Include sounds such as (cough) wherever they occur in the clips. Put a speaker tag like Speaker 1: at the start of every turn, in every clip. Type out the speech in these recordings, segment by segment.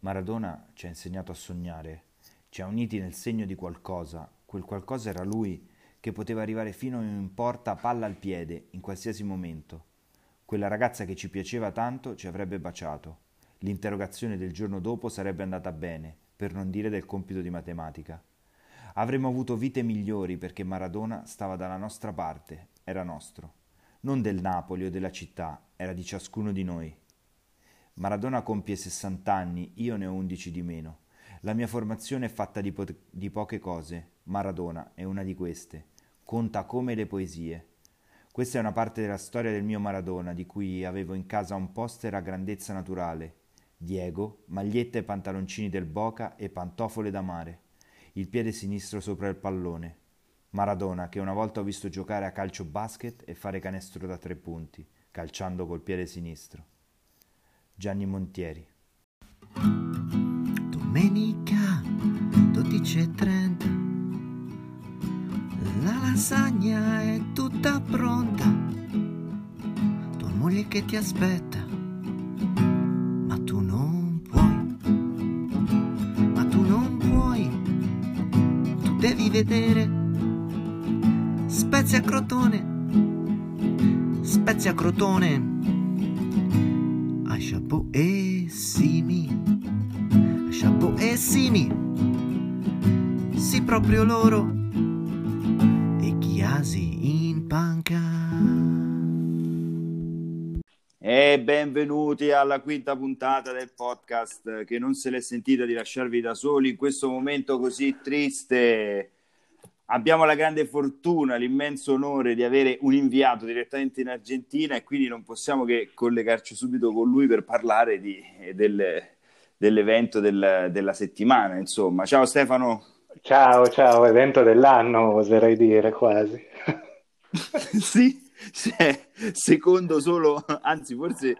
Speaker 1: Maradona ci ha insegnato a sognare, ci ha uniti nel segno di qualcosa, quel qualcosa era lui che poteva arrivare fino in porta palla al piede in qualsiasi momento. Quella ragazza che ci piaceva tanto ci avrebbe baciato. L'interrogazione del giorno dopo sarebbe andata bene, per non dire del compito di matematica. Avremmo avuto vite migliori perché Maradona stava dalla nostra parte, era nostro. Non del Napoli o della città, era di ciascuno di noi. Maradona compie 60 anni, io ne ho 11 di meno. La mia formazione è fatta di, po- di poche cose. Maradona è una di queste. Conta come le poesie. Questa è una parte della storia del mio Maradona, di cui avevo in casa un poster a grandezza naturale. Diego, maglietta e pantaloncini del Boca e pantofole da mare. Il piede sinistro sopra il pallone. Maradona, che una volta ho visto giocare a calcio basket e fare canestro da tre punti, calciando col piede sinistro. Gianni Montieri.
Speaker 2: Domenica 12.30 La lasagna è tutta pronta. Tua moglie che ti aspetta. Ma tu non puoi. Ma tu non puoi. Devi vedere Spezia Crotone. Spezia Crotone simi, sì proprio loro, e chiasi in panca.
Speaker 1: E benvenuti alla quinta puntata del podcast che non se l'è sentita di lasciarvi da soli in questo momento così triste. Abbiamo la grande fortuna, l'immenso onore di avere un inviato direttamente in Argentina e quindi non possiamo che collegarci subito con lui per parlare di, del, dell'evento del, della settimana. Insomma, ciao Stefano.
Speaker 3: Ciao, ciao, evento dell'anno oserei dire quasi. (laughs)
Speaker 1: sì, cioè, secondo solo, anzi forse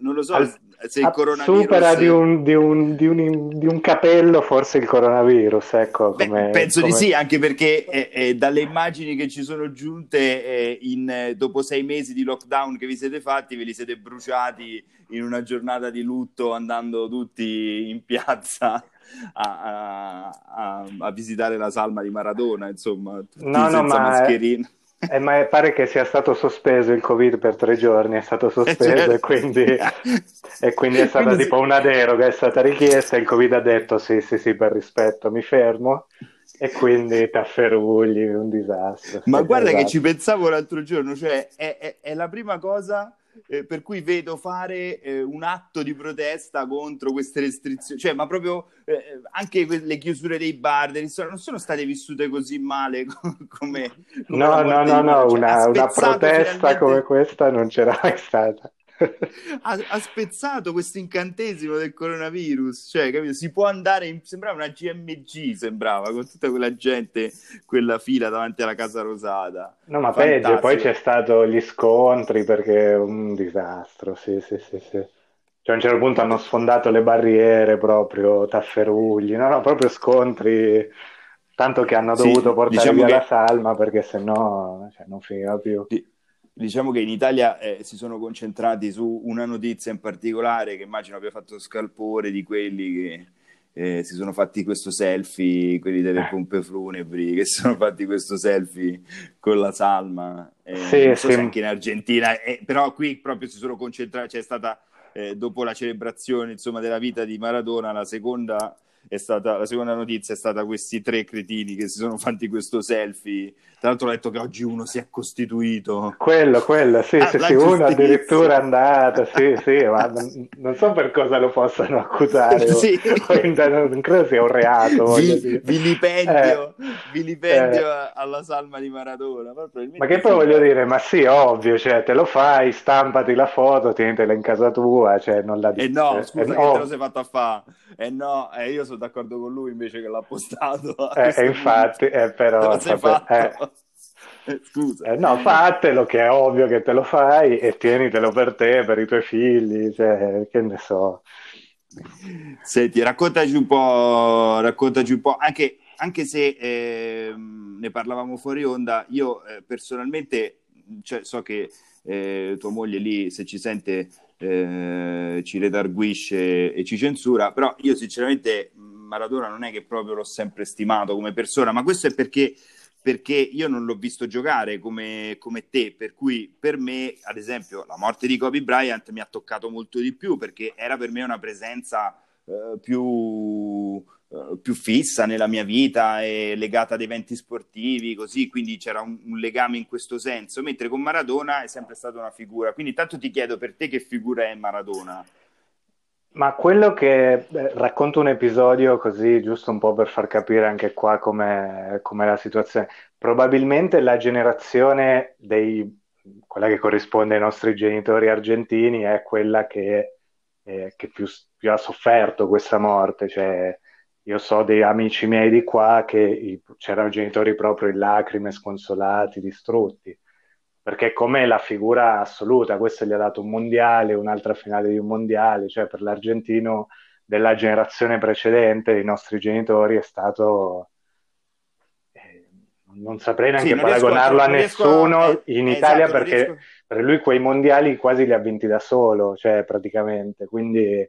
Speaker 1: non lo so Al, se il coronavirus...
Speaker 3: Supera di un, di, un, di, un, di un, capello forse il coronavirus, ecco. Come,
Speaker 1: Beh, penso
Speaker 3: come...
Speaker 1: di sì, anche perché eh, eh, dalle immagini che ci sono giunte eh, in, eh, dopo sei mesi di lockdown che vi siete fatti, ve li siete bruciati in una giornata di lutto andando tutti in piazza a, a, a visitare la salma di Maradona, insomma, tutti no, senza no, mascherina. È
Speaker 3: eh, ma pare che sia stato sospeso il Covid per tre giorni, è stato sospeso eh, certo. e, quindi, e, quindi, è stata quindi tipo sì. una deroga, è stata richiesta, il Covid ha detto sì, sì, sì, per rispetto, mi fermo. E quindi tafferugli, un disastro.
Speaker 1: Ma guarda esatto. che ci pensavo l'altro giorno, cioè è, è, è la prima cosa eh, per cui vedo fare eh, un atto di protesta contro queste restrizioni, cioè, ma proprio eh, anche le chiusure dei bar, dei non sono state vissute così male (laughs) come... come
Speaker 3: no, no, no, no, cioè, una, una protesta finalmente... come questa non c'era mai stata (laughs)
Speaker 1: ha, ha, spezzato questo incantesimo del coronavirus, cioè, capito? Si può andare, in, sembrava una GMG, sembrava, con tutta quella gente, quella fila davanti alla Casa Rosata.
Speaker 3: No, ma Fantastico. peggio, poi c'è stato gli scontri perché è un disastro, sì, sì, sì, sì. Cioè, a un certo punto hanno sfondato le barriere proprio, tafferugli, no, no, proprio scontri, tanto che hanno dovuto sì, portare diciamo via che... la salma perché sennò cioè, non finiva più.
Speaker 1: Di diciamo che in Italia eh, si sono concentrati su una notizia in particolare che immagino abbia fatto scalpore di quelli che eh, si sono fatti questo selfie, quelli delle eh. pompe funebri, che si (laughs) sono fatti questo selfie con la salma. Eh, sì, so sì. anche in Argentina, eh, però qui proprio si sono concentrati, c'è stata eh, dopo la celebrazione insomma, della vita di Maradona la seconda è stata, la seconda notizia è stata questi tre cretini che si sono fatti questo selfie. Tra l'altro ho letto che oggi uno si è costituito.
Speaker 3: Quello, quello, sì, ah, sì, sì uno addirittura è andato, sì, sì, ma non, non, so per cosa lo possano accusare. (laughs) sì. non credo sia un reato.
Speaker 1: Vi, vilipendio, eh, vilipendio eh. alla salma di Maradona.
Speaker 3: Ma che poi voglio dire, ma sì, ovvio, cioè, te lo fai, stampati la foto, tienitela in casa tua, cioè, non la
Speaker 1: dici. Eh no, scusa, eh, che oh. te lo sei fatto a fare? Eh no, eh, io sono d'accordo con lui invece che l'ha postato.
Speaker 3: Eh, (laughs) infatti, eh, però... (laughs)
Speaker 1: Sape-
Speaker 3: eh. Scusa. Eh, no, fatelo, che è ovvio che te lo fai e tienitelo per te, per i tuoi figli, cioè, che ne so.
Speaker 1: Senti, raccontaci un po', raccontaci un po', anche, anche se eh, ne parlavamo fuori onda, io eh, personalmente cioè, so che eh, tua moglie lì, se ci sente, eh, ci redarguisce e ci censura, però io sinceramente Maradona non è che proprio l'ho sempre stimato come persona, ma questo è perché, perché io non l'ho visto giocare come, come, te, per cui per me, ad esempio, la morte di Kobe Bryant mi ha toccato molto di più perché era per me una presenza eh, più eh, più fissa nella mia vita e legata ad eventi sportivi, così, quindi c'era un, un, legame in questo senso, mentre con Maradona è sempre stata una figura. Quindi tanto ti chiedo per te che figura è Maradona?
Speaker 3: Ma quello che eh, racconto un episodio così, giusto un po' per far capire anche qua com'è, com'è la situazione. Probabilmente la generazione dei, quella che corrisponde ai nostri genitori argentini è quella che, eh, che più, più, ha sofferto questa morte, cioè io so dei amici miei di qua che i, c'erano genitori proprio in lacrime, sconsolati, distrutti, perché come la figura assoluta, questo gli ha dato un mondiale, un'altra finale di un mondiale, cioè per l'argentino della generazione precedente, i nostri genitori, è stato... Eh, non saprei neanche sì, paragonarlo a, a nessuno a... Eh, in Italia esatto, perché riesco... per lui quei mondiali quasi li ha vinti da solo, cioè praticamente, quindi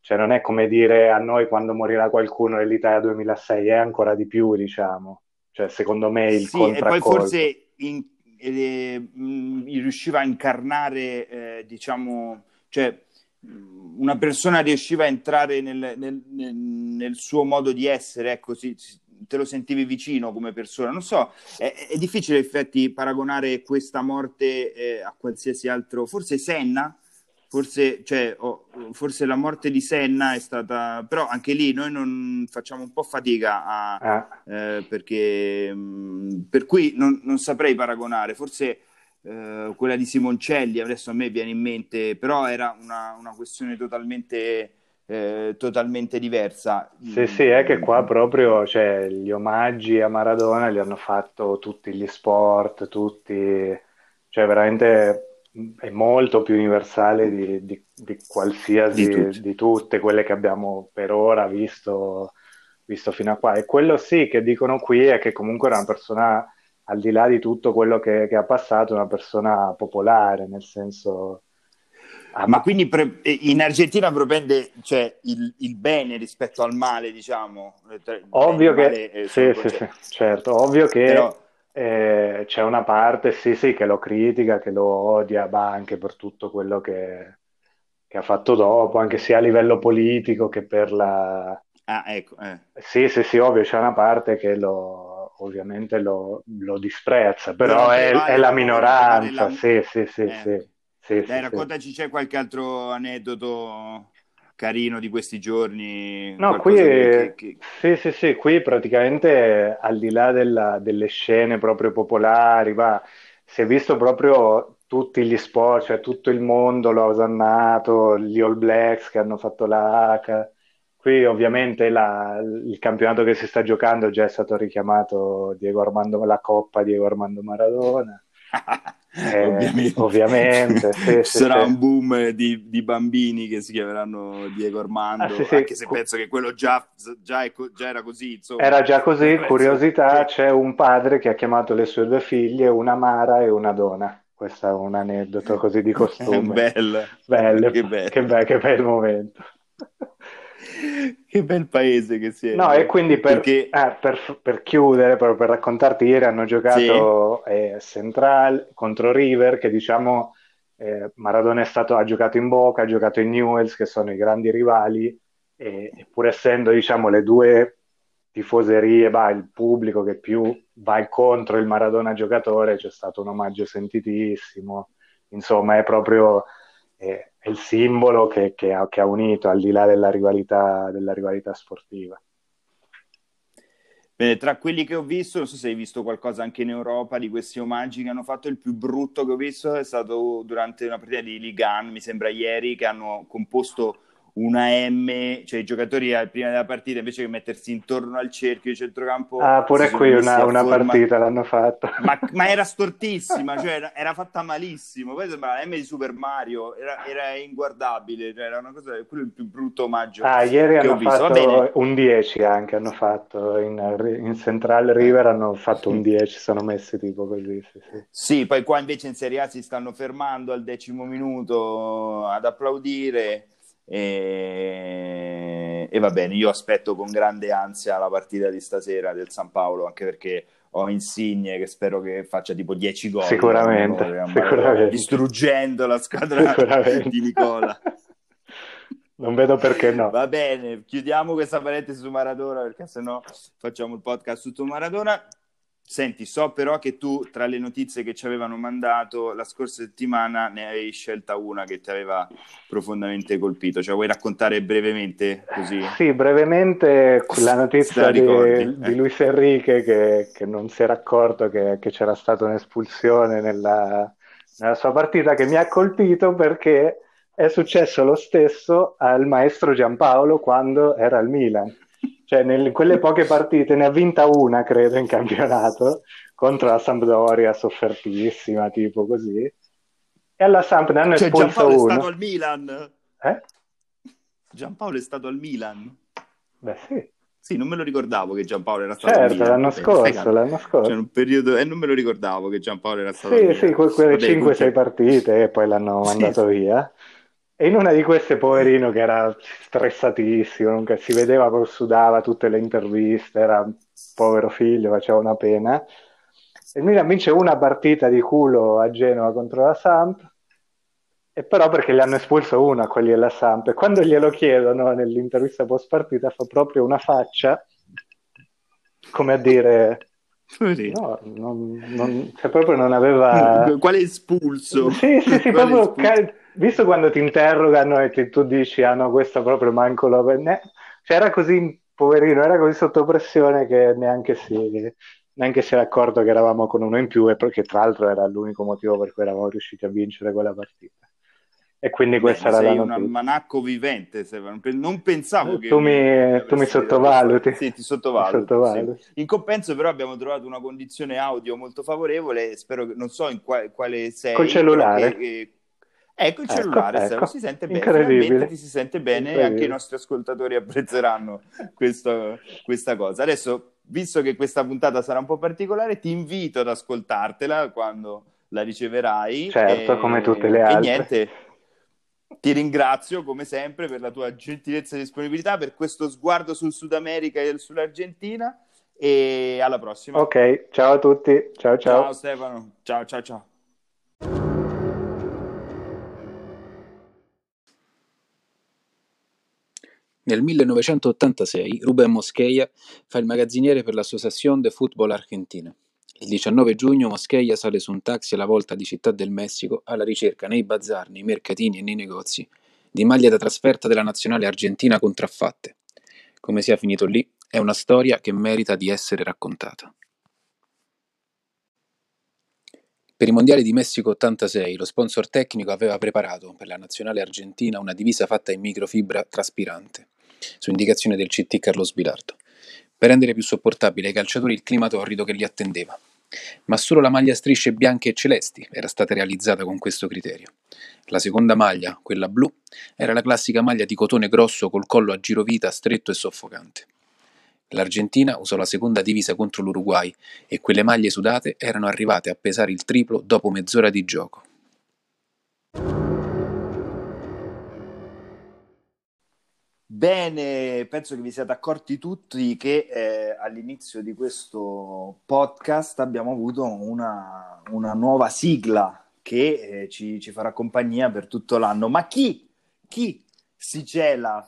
Speaker 3: cioè non è come dire a noi quando morirà qualcuno nell'Italia 2006, è ancora di più, diciamo. Cioè, secondo me il sì,
Speaker 1: e poi forse in, eh, mh, riusciva a incarnare, eh, diciamo, cioè una persona riusciva a entrare nel, nel, nel, nel suo modo di essere, ecco, si, te lo sentivi vicino come persona. Non so, è, è difficile in effetti paragonare questa morte eh, a qualsiasi altro, forse Senna Forse, cioè, oh, forse, la morte di Senna è stata, però anche lì noi non facciamo un po' fatica a, ah. eh, perché mh, mm, per cui non, non, saprei paragonare. Forse eh, quella di Simoncelli adesso a me viene in mente, però era una, una questione totalmente, eh, totalmente diversa.
Speaker 3: Sì, sì, è che qua proprio cioè, gli omaggi a Maradona li hanno fatto tutti gli sport, tutti, cioè veramente è molto più universale di, di, di qualsiasi di, di, tutte quelle che abbiamo per ora visto, visto fino a qua. E quello sì che dicono qui è che comunque era una persona, al di là di tutto quello che, che ha passato, una persona popolare, nel senso.
Speaker 1: Ah, ma quindi pre- in Argentina propende cioè, il, il, bene rispetto al male, diciamo?
Speaker 3: Ovvio che, sì, sì, sì, certo, ovvio che Però eh, c'è una parte, sì, sì, che lo critica, che lo odia, ma anche per tutto quello che, che ha fatto dopo, anche sia a livello politico che per la...
Speaker 1: Ah, ecco. Eh.
Speaker 3: Sì, sì, sì, ovvio, c'è una parte che lo, ovviamente lo, lo disprezza, però è, è, la minoranza, la... sì, sì, sì, eh. sì.
Speaker 1: sì, Dai, sì, raccontaci, c'è qualche altro aneddoto carino di questi giorni?
Speaker 3: No, qui che, che... Sì, sì, sì, qui praticamente al di là della, delle scene proprio popolari, va, si è visto proprio tutti gli sport, cioè tutto il mondo lo ha osannato, gli All Blacks che hanno fatto la H. Qui ovviamente la, il campionato che si sta giocando già è stato richiamato Diego Armando, la Coppa Diego Armando Maradona. (laughs)
Speaker 1: Eh, ovviamente,
Speaker 3: ovviamente (laughs) sì,
Speaker 1: sarà
Speaker 3: sì,
Speaker 1: un boom di, di, bambini che si chiameranno Diego Armando, ah, sì, anche se penso che quello già, già, è, già, era così. Insomma.
Speaker 3: Era già così, curiosità, c'è un padre che ha chiamato le sue due figlie, una Mara e una Dona. Questo è un aneddoto così di (laughs) costume.
Speaker 1: bello.
Speaker 3: Bello, che, bello. Che, be- che bel momento. (laughs)
Speaker 1: che bel paese che si è.
Speaker 3: No, e quindi per, Perché... eh, per, per chiudere, proprio per raccontarti, ieri hanno giocato sì. eh, Central contro River, che diciamo eh, Maradona stato, ha giocato in Boca, ha giocato in Newells, che sono i grandi rivali, e, pur essendo diciamo le due tifoserie, bah, il pubblico che più va contro il Maradona giocatore, c'è stato un omaggio sentitissimo, insomma è proprio... Eh, è il simbolo che, che, ha, che, ha, unito al di là della rivalità, della rivalità sportiva.
Speaker 1: Bene, tra quelli che ho visto, non so se hai visto qualcosa anche in Europa di questi omaggi che hanno fatto, il più brutto che ho visto è stato durante una partita di Ligan, mi sembra ieri, che hanno composto una M, cioè i giocatori prima della partita invece che mettersi intorno al cerchio di centrocampo.
Speaker 3: Ah, pure qui una, una partita l'hanno fatta.
Speaker 1: Ma, ma, era stortissima, (laughs) cioè era, era, fatta malissimo. Poi sembrava la M di Super Mario, era, era inguardabile, cioè era una cosa, quello è il più brutto omaggio.
Speaker 3: Ah, ieri hanno fatto un 10 anche, hanno fatto in, in, Central River hanno fatto un 10, sono messi tipo così. Sì, sì.
Speaker 1: sì, poi qua invece in Serie A si stanno fermando al decimo minuto ad applaudire. E... e, va bene, io aspetto con grande ansia la partita di stasera del San Paolo, anche perché ho Insigne che spero che faccia tipo 10 gol.
Speaker 3: Sicuramente, no? sicuramente.
Speaker 1: distruggendo la squadra di Nicola. (laughs)
Speaker 3: Non vedo perché no.
Speaker 1: Va bene, chiudiamo questa parentesi su Maradona perché sennò facciamo il podcast su Maradona. Senti, so però che tu tra le notizie che ci avevano mandato la scorsa settimana ne avevi scelta una che ti aveva profondamente colpito. Cioè, vuoi raccontare brevemente così?
Speaker 3: Sì, brevemente (laughs) la notizia di, di Luis Enrique che, che, non si era accorto che, che c'era stata un'espulsione nella, nella sua partita che mi ha colpito perché è successo lo stesso al maestro Giampaolo quando era al Milan cioè, in quelle poche partite ne ha vinta una, credo, in campionato contro la Sampdoria, soffertissima, tipo così. E alla Samp ne hanno cioè, espulso
Speaker 1: Giampaolo
Speaker 3: uno.
Speaker 1: è stato al Milan.
Speaker 3: Eh?
Speaker 1: Giampaolo è stato al Milan.
Speaker 3: Beh, sì.
Speaker 1: Sì, non me lo ricordavo che Giampaolo era stato
Speaker 3: certo, l'anno scorso, l'anno scorso.
Speaker 1: Un periodo, e eh, non me lo ricordavo che Giampaolo era stato
Speaker 3: Sì, sì, que- quelle 5-6 partite e poi l'hanno mandato sì. via. E in una di queste, poverino, che era stressatissimo, non, si vedeva che sudava tutte le interviste, era un povero figlio, faceva una pena. E il Milan vince una partita di culo a Genova contro la Samp, e però perché gli hanno espulso uno a quelli della Samp. E quando glielo chiedono nell'intervista post partita, fa proprio una faccia, come a dire... No, non, non, cioè proprio non aveva...
Speaker 1: Quale espulso?
Speaker 3: Sì, sì, sì, proprio... Espulso? Visto quando ti interrogano e ti, tu dici, ah no, questo proprio manco lo... Ne... Cioè era così, poverino, era così sotto pressione che neanche si, neanche si era accorto che eravamo con uno in più e perché tra l'altro era l'unico motivo per cui eravamo riusciti a vincere quella partita. E quindi questa Beh, era la notizia.
Speaker 1: Sei un manacco vivente, non pensavo che...
Speaker 3: Tu mi, tu mi sottovaluti.
Speaker 1: Sì, ti sottovaluto. sottovaluti. Sì. In compenso però abbiamo trovato una condizione audio molto favorevole, spero che, non so in quale, quale sei.
Speaker 3: Col cellulare.
Speaker 1: Che, Ecco il ecco, cellulare, ecco, ecco. si sente bene, finalmente ti si sente bene e anche i nostri ascoltatori apprezzeranno questo, questa cosa. Adesso, visto che questa puntata sarà un po' particolare, ti invito ad ascoltartela quando la riceverai.
Speaker 3: Certo, e, come tutte le altre.
Speaker 1: E niente, ti ringrazio come sempre per la tua gentilezza e disponibilità, per questo sguardo sul Sud America e sull'Argentina e alla prossima.
Speaker 3: Ok, ciao a tutti, ciao ciao.
Speaker 1: Ciao Stefano, ciao ciao ciao.
Speaker 4: Nel 1986 Rubén Mosqueira fa il magazziniere per l'Associación de Fútbol Argentina. Il 19 giugno Mosqueira sale su un taxi alla volta di Città del Messico alla ricerca nei bazar, nei mercatini e nei negozi di maglie da trasferta della nazionale argentina contraffatte. Come sia finito lì è una storia che merita di essere raccontata. Per i mondiali di Messico 86 lo sponsor tecnico aveva preparato per la nazionale argentina una divisa fatta in microfibra traspirante su indicazione del CT Carlos Bilardo, per rendere più sopportabile ai calciatori il clima torrido che li attendeva. Ma solo la maglia a strisce bianche e celesti era stata realizzata con questo criterio. La seconda maglia, quella blu, era la classica maglia di cotone grosso col collo a girovita stretto e soffocante. L'Argentina usò la seconda divisa contro l'Uruguay e quelle maglie sudate erano arrivate a pesare il triplo dopo mezz'ora di gioco.
Speaker 1: Bene, penso che vi siate accorti tutti che eh, all'inizio di questo podcast abbiamo avuto una, una nuova sigla che eh, ci, ci, farà compagnia per tutto l'anno. Ma chi, chi si cela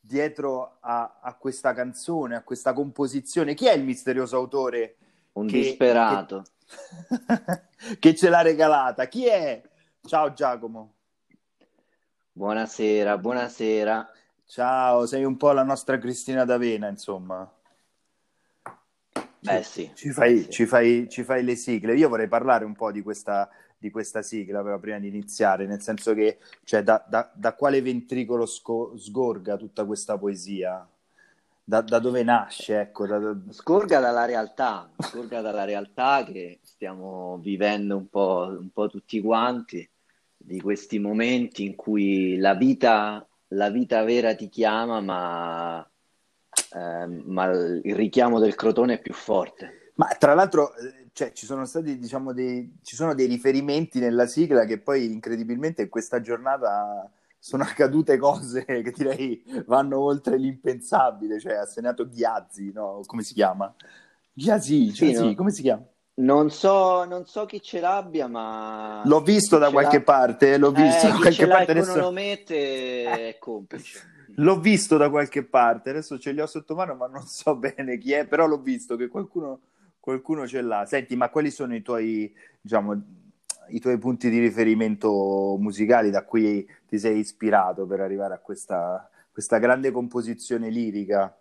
Speaker 1: dietro a, a, questa canzone, a questa composizione? Chi è il misterioso autore?
Speaker 5: Un che, disperato.
Speaker 1: Che, (laughs) che ce l'ha regalata? Chi è? Ciao Giacomo.
Speaker 5: Buonasera, buonasera.
Speaker 1: Ciao, sei un po' la nostra Cristina D'Avena, insomma.
Speaker 5: Beh, sì.
Speaker 1: Ci fai,
Speaker 5: sì.
Speaker 1: Ci, fai, ci fai, le sigle. Io vorrei parlare un po' di questa, di questa sigla però prima di iniziare, nel senso che cioè, da, da, da quale ventricolo sco- sgorga tutta questa poesia? Da, da dove nasce? Ecco, da,
Speaker 5: Scorga dalla realtà, scorga dalla realtà che stiamo vivendo un po', un po' tutti quanti, di questi momenti in cui la vita, la vita vera ti chiama, ma, eh, ma il richiamo del crotone è più forte.
Speaker 1: Ma tra l'altro eh, cioè, ci sono stati, diciamo, dei, ci sono dei riferimenti nella sigla che poi incredibilmente in questa giornata sono (laughs) accadute cose che direi vanno oltre l'impensabile, cioè ha segnato Ghiazzi, no? Come si chiama? Ghiazzi,
Speaker 5: Sì,
Speaker 1: Ghiazzi,
Speaker 5: no?
Speaker 1: come si chiama?
Speaker 5: Non so, non so chi ce l'abbia, ma
Speaker 1: L'ho visto da qualche
Speaker 5: l'ha-
Speaker 1: parte, l'ho visto
Speaker 5: Eh,
Speaker 1: da qualche parte
Speaker 5: e non
Speaker 1: adesso.
Speaker 5: lo mette è (laughs) complice.
Speaker 1: L'ho visto da qualche parte, adesso ce li ho sotto mano, ma non so (laughs) bene chi è, però l'ho visto che qualcuno, qualcuno ce l'ha. Senti, ma quali sono i tuoi, diciamo, i tuoi punti di riferimento musicali da cui ti sei ispirato per arrivare a questa, questa grande composizione lirica?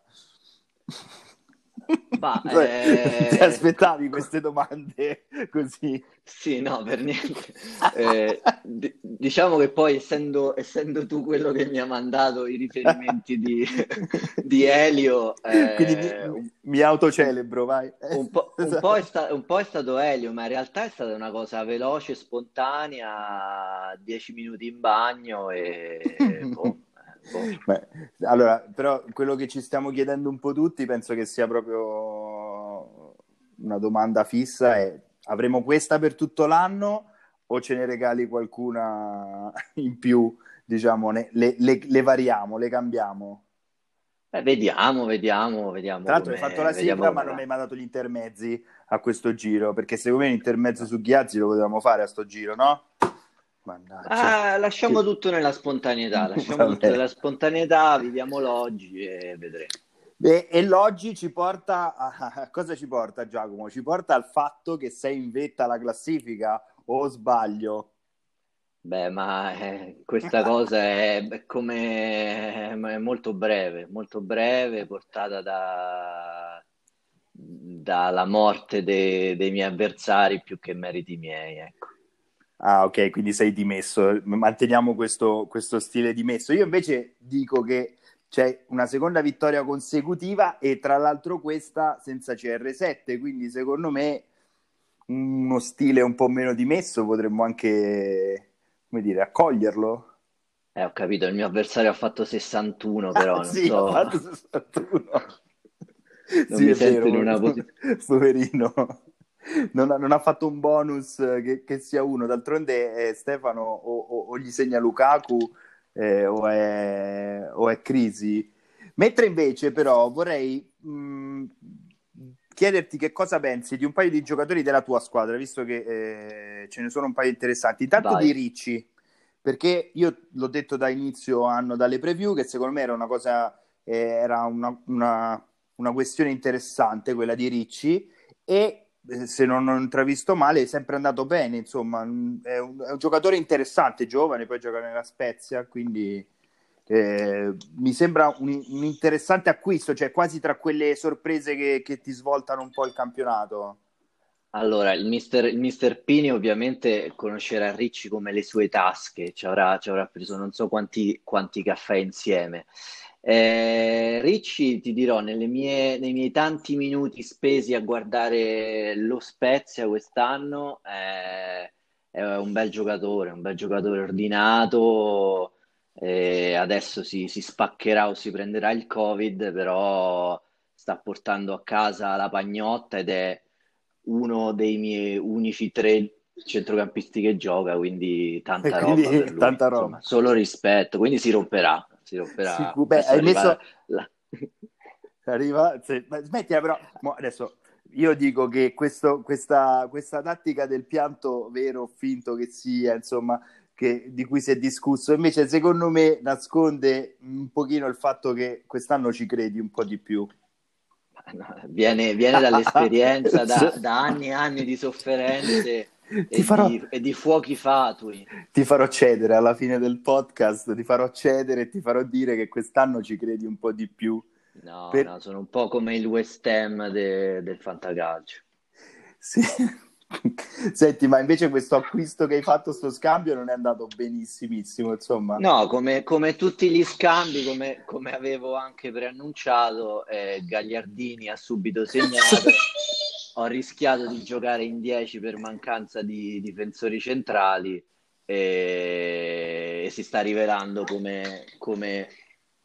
Speaker 5: Ma, (laughs)
Speaker 1: Cioè,
Speaker 5: eh,
Speaker 1: Ti aspettavi queste domande così?
Speaker 5: Sì, no, per niente. Eh, di- diciamo che poi, essendo, essendo tu quello che mi ha mandato i riferimenti di, (laughs) di Elio, eh,
Speaker 1: Quindi mi, mi autocelebro, vai.
Speaker 5: un po', un (laughs) po' è sta- un po' è stato Elio, ma in realtà è stata una cosa veloce, spontanea, 10 minuti in bagno e boh.
Speaker 1: Beh, allora, però quello che ci stiamo chiedendo un po' tutti penso che sia proprio una domanda fissa è avremo questa per tutto l'anno o ce ne regali qualcuna in più, diciamo, ne- le, le- le variamo, le cambiamo?
Speaker 5: Eh, vediamo, vediamo, vediamo
Speaker 1: Tra l'altro hai fatto la sigla ma non mi hai mandato gli intermezzi a questo giro, perché secondo me l'intermezzo su Ghiazzi lo potevamo fare a sto giro, no?
Speaker 5: Ah, lasciamo
Speaker 1: Che-
Speaker 5: tutto nella spontaneità, (laughs) lasciamo
Speaker 1: Vabbè.
Speaker 5: tutto nella spontaneità, viviamo l'oggi e vedremo.
Speaker 1: E, e l'oggi ci porta a, a cosa ci porta Giacomo? Ci porta al fatto che sei in vetta alla classifica o sbaglio?
Speaker 5: Beh, ma eh, questa (laughs) cosa è, è come è molto breve, molto breve, portata da, dalla morte de- dei miei avversari più che meriti miei, ecco.
Speaker 1: Ah, ok, quindi sei dimesso. Manteniamo questo, questo stile dimesso. Io invece dico che c'è una seconda vittoria consecutiva e tra l'altro questa senza CR7, quindi secondo me uno stile un po' meno dimesso potremmo anche, come dire, accoglierlo.
Speaker 5: Eh, ho capito, il mio avversario ha fatto 61, però
Speaker 1: Ah,
Speaker 5: non
Speaker 1: sì,
Speaker 5: so,
Speaker 1: ha fatto 61.
Speaker 5: non
Speaker 1: Sì,
Speaker 5: mi sento
Speaker 1: vero,
Speaker 5: in una posizione... (laughs)
Speaker 1: poverino. Non ha, non ha fatto un bonus che, che sia uno, d'altronde eh, Stefano o, o- o gli segna Lukaku eh, o è, o è crisi. Mentre invece però vorrei mh, chiederti che cosa pensi di un paio di giocatori della tua squadra, visto che eh, ce ne sono un paio interessanti. Intanto
Speaker 5: Vai.
Speaker 1: di Ricci, perché io l'ho detto da inizio anno dalle preview che secondo me era una cosa, eh, era una, una- una questione interessante quella di Ricci e eh, se non ho intravisto male è sempre andato bene, insomma, mh, è un, è un giocatore interessante, giovane, poi gioca nella Spezia, quindi eh, mi sembra un, un interessante acquisto, cioè quasi tra quelle sorprese che, che ti svoltano un po' il campionato.
Speaker 5: Allora, il mister, il mister Pini ovviamente conoscerà Ricci come le sue tasche, ci avrà, ci avrà preso non so quanti, quanti caffè insieme. Eh, Ricci, ti dirò, nelle mie- nei miei tanti minuti spesi a guardare lo Spezia quest'anno, eh, è un bel giocatore, un bel giocatore ordinato, eh, adesso si, si spaccherà o si prenderà il Covid, però sta portando a casa la pagnotta ed è uno dei miei unici tre centrocampisti che gioca, quindi tanta
Speaker 1: E quindi
Speaker 5: roba lui,
Speaker 1: tanta
Speaker 5: insomma,
Speaker 1: roba.
Speaker 5: solo rispetto, quindi si romperà, si romperà.
Speaker 1: Sicu- beh, hai
Speaker 5: arriva
Speaker 1: messo-
Speaker 5: la- (laughs)
Speaker 1: Arriva, se- smettila però, mo adesso io dico che questo- questa, questa tattica del pianto vero o finto che sia, insomma, che- di cui si è discusso, invece secondo me nasconde un pochino il fatto che quest'anno ci credi un po' di più.
Speaker 5: No, Viene, viene dall'esperienza, (laughs) da, da anni e anni di sofferenze e
Speaker 1: farò,
Speaker 5: di, e di fuochi fatui.
Speaker 1: ti farò cedere alla fine del podcast, ti farò cedere e ti farò dire che quest'anno ci credi un po' di più.
Speaker 5: No,
Speaker 1: Per-
Speaker 5: no, sono un po' come il West Ham de- del fantacalcio.
Speaker 1: Sì, (laughs) Senti, ma invece questo acquisto che hai fatto, sto scambio, non è andato benissimissimo, insomma.
Speaker 5: No, come, come tutti gli scambi, come, come avevo anche preannunciato, eh, Gagliardini ha subito (laughs) segnato. Ho rischiato di giocare in 10 per mancanza di difensori centrali e, e si sta rivelando come, come,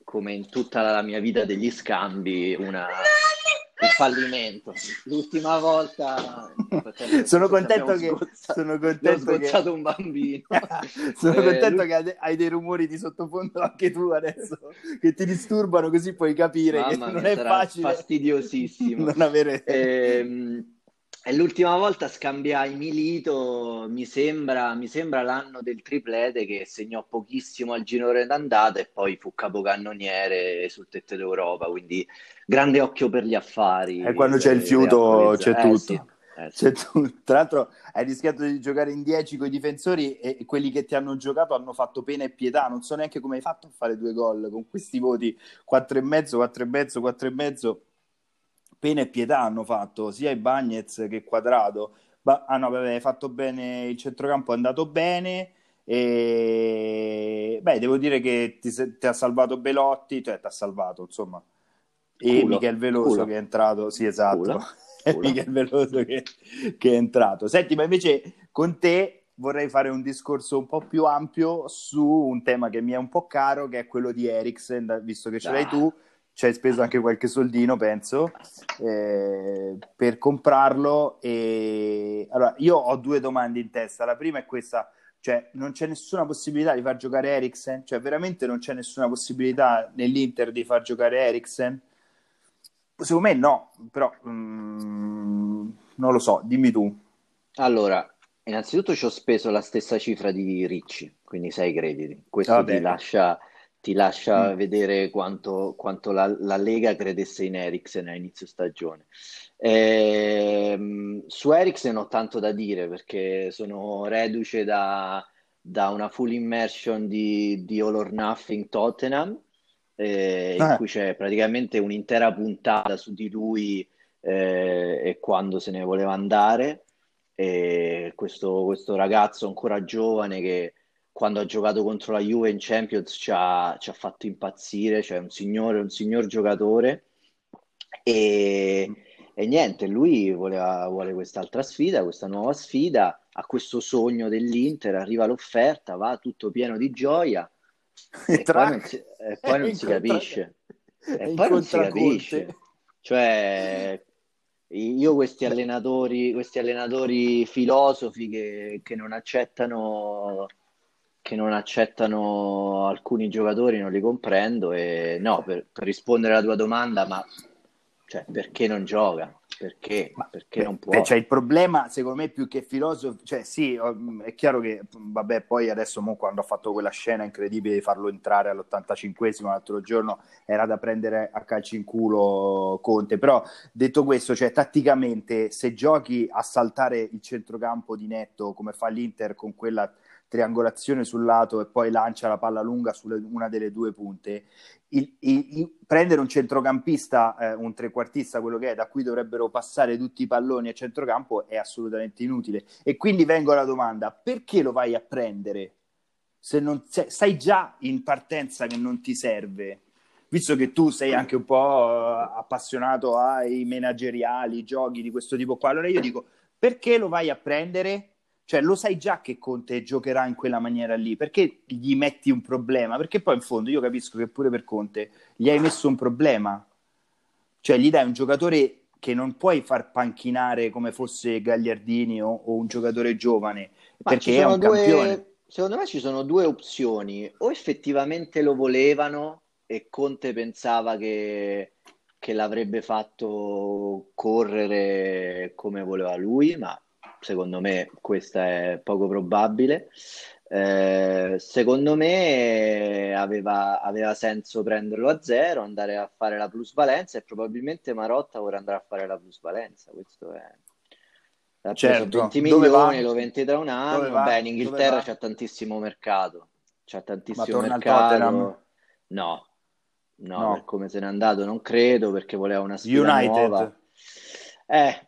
Speaker 5: come in tutta la mia vita degli scambi una, il fallimento. L'ultima volta (laughs) (laughs)
Speaker 1: sono contento che scozzato, sono contento che
Speaker 5: un bambino.
Speaker 1: sono eh, contento lui... che hai dei rumori di sottofondo anche tu adesso che ti disturbano così puoi capire Mamma che non è facile
Speaker 5: fastidiosissimo (laughs)
Speaker 1: non avere
Speaker 5: ehm e l'ultima volta scambiai Milito, mi sembra, mi sembra l'anno del triplete che segnò pochissimo al girone d'andata e poi fu capocannoniere sul tetto d'Europa, quindi grande occhio per gli affari.
Speaker 1: E quando c'è il fiuto c'è eh, tutto. Sì. Eh, sì. Tutto. Tra l'altro hai rischiato di giocare in 10 con i difensori e quelli che ti hanno giocato hanno fatto pena e pietà. Non so neanche come hai fatto a fare due gol con questi voti 4,5, 4,5, 4,5 pena e pietà hanno fatto sia i Bagnets che Quadrado. Ba- ah no, vabbè, fatto bene il centrocampo, è andato bene. E beh, devo dire che ti, ti ha salvato Belotti, cioè ti ha salvato, insomma. E Culo. Michel Veloso Culo. che è entrato, sì, esatto. Culo. (laughs) Culo. Michel Veloso che, che è entrato. Senti, ma invece con te vorrei fare un discorso un po' più ampio su un tema che mi è un po' caro, che è quello di Eriksen, visto che ce l'hai ah. tu ci hai speso anche qualche soldino, penso, eh, per comprarlo. E... Allora, io ho due domande in testa. La prima è questa, cioè non c'è nessuna possibilità di far giocare Eriksen? Cioè veramente non c'è nessuna possibilità nell'Inter di far giocare Eriksen? Secondo me no, però mm, non lo so, dimmi tu.
Speaker 5: Allora, innanzitutto ci ho speso la stessa cifra di Ricci, quindi 6 crediti. Questo ti lascia ti lascia mm. vedere quanto, quanto la, la, Lega credesse in Eriksen a inizio stagione. Eh, su Eriksen ho tanto da dire perché sono reduce da, da una full immersion di, di All or Nothing Tottenham, eh, ah. in cui c'è praticamente un'intera puntata su di lui eh, e quando se ne voleva andare. E questo, questo ragazzo ancora giovane che quando ha giocato contro la Juve in Champions ci ha, ci ha fatto impazzire, cioè un signore, un signor giocatore e, e niente, lui voleva, vuole quest'altra sfida, questa nuova sfida, ha questo sogno dell'Inter, arriva l'offerta, va tutto pieno di gioia (laughs) e, poi non si, e poi non (laughs) si capisce. (laughs) E poi non si capisce. Cioè, io questi allenatori, questi allenatori filosofi che, che non accettano che non accettano alcuni giocatori, non li comprendo. E no, per, per rispondere alla tua domanda, ma cioè, perché non gioca? Perché? Ma, perché non può?
Speaker 1: Cioè, il problema, secondo me, più che filosofo, cioè sì, è chiaro che, vabbè, poi adesso mo, quando ha fatto quella scena incredibile di farlo entrare all'85esimo l'altro giorno, era da prendere a calci in culo Conte, però detto questo, cioè tatticamente, se giochi a saltare il centrocampo di netto come fa l'Inter con quella triangolazione sul lato e poi lancia la palla lunga su una delle due punte. Il, il, il, prendere un centrocampista, eh, un trequartista, quello che è, da cui dovrebbero passare tutti i palloni a centrocampo, è assolutamente inutile. E quindi vengo alla domanda: perché lo vai a prendere? Se non se, sai già in partenza che non ti serve, visto che tu sei anche un po' uh, appassionato ai manageriali, giochi di questo tipo qua, allora io dico perché lo vai a prendere? Cioè, lo sai già che Conte giocherà in quella maniera lì, perché gli metti un problema? Perché poi in fondo io capisco che pure per Conte gli hai messo un problema. Cioè, gli dai un giocatore che non puoi far panchinare come fosse Gagliardini o, o un giocatore giovane, Ma perché è un due, campione.
Speaker 5: Secondo me ci sono due opzioni, o effettivamente lo volevano e Conte pensava che, che l'avrebbe fatto correre come voleva lui, ma secondo me questo è poco probabile. Eh, secondo me aveva, aveva, senso prenderlo a zero, andare a fare la plusvalenza e probabilmente Marotta vorrà andare a fare la plusvalenza. Questo è. Ha certo. 20 milioni, lo vende tra un anno. Beh, in Inghilterra c'è tantissimo mercato. C'è tantissimo mercato. No, no, no, come se n'è andato non credo perché voleva una sfida United. nuova. Eh,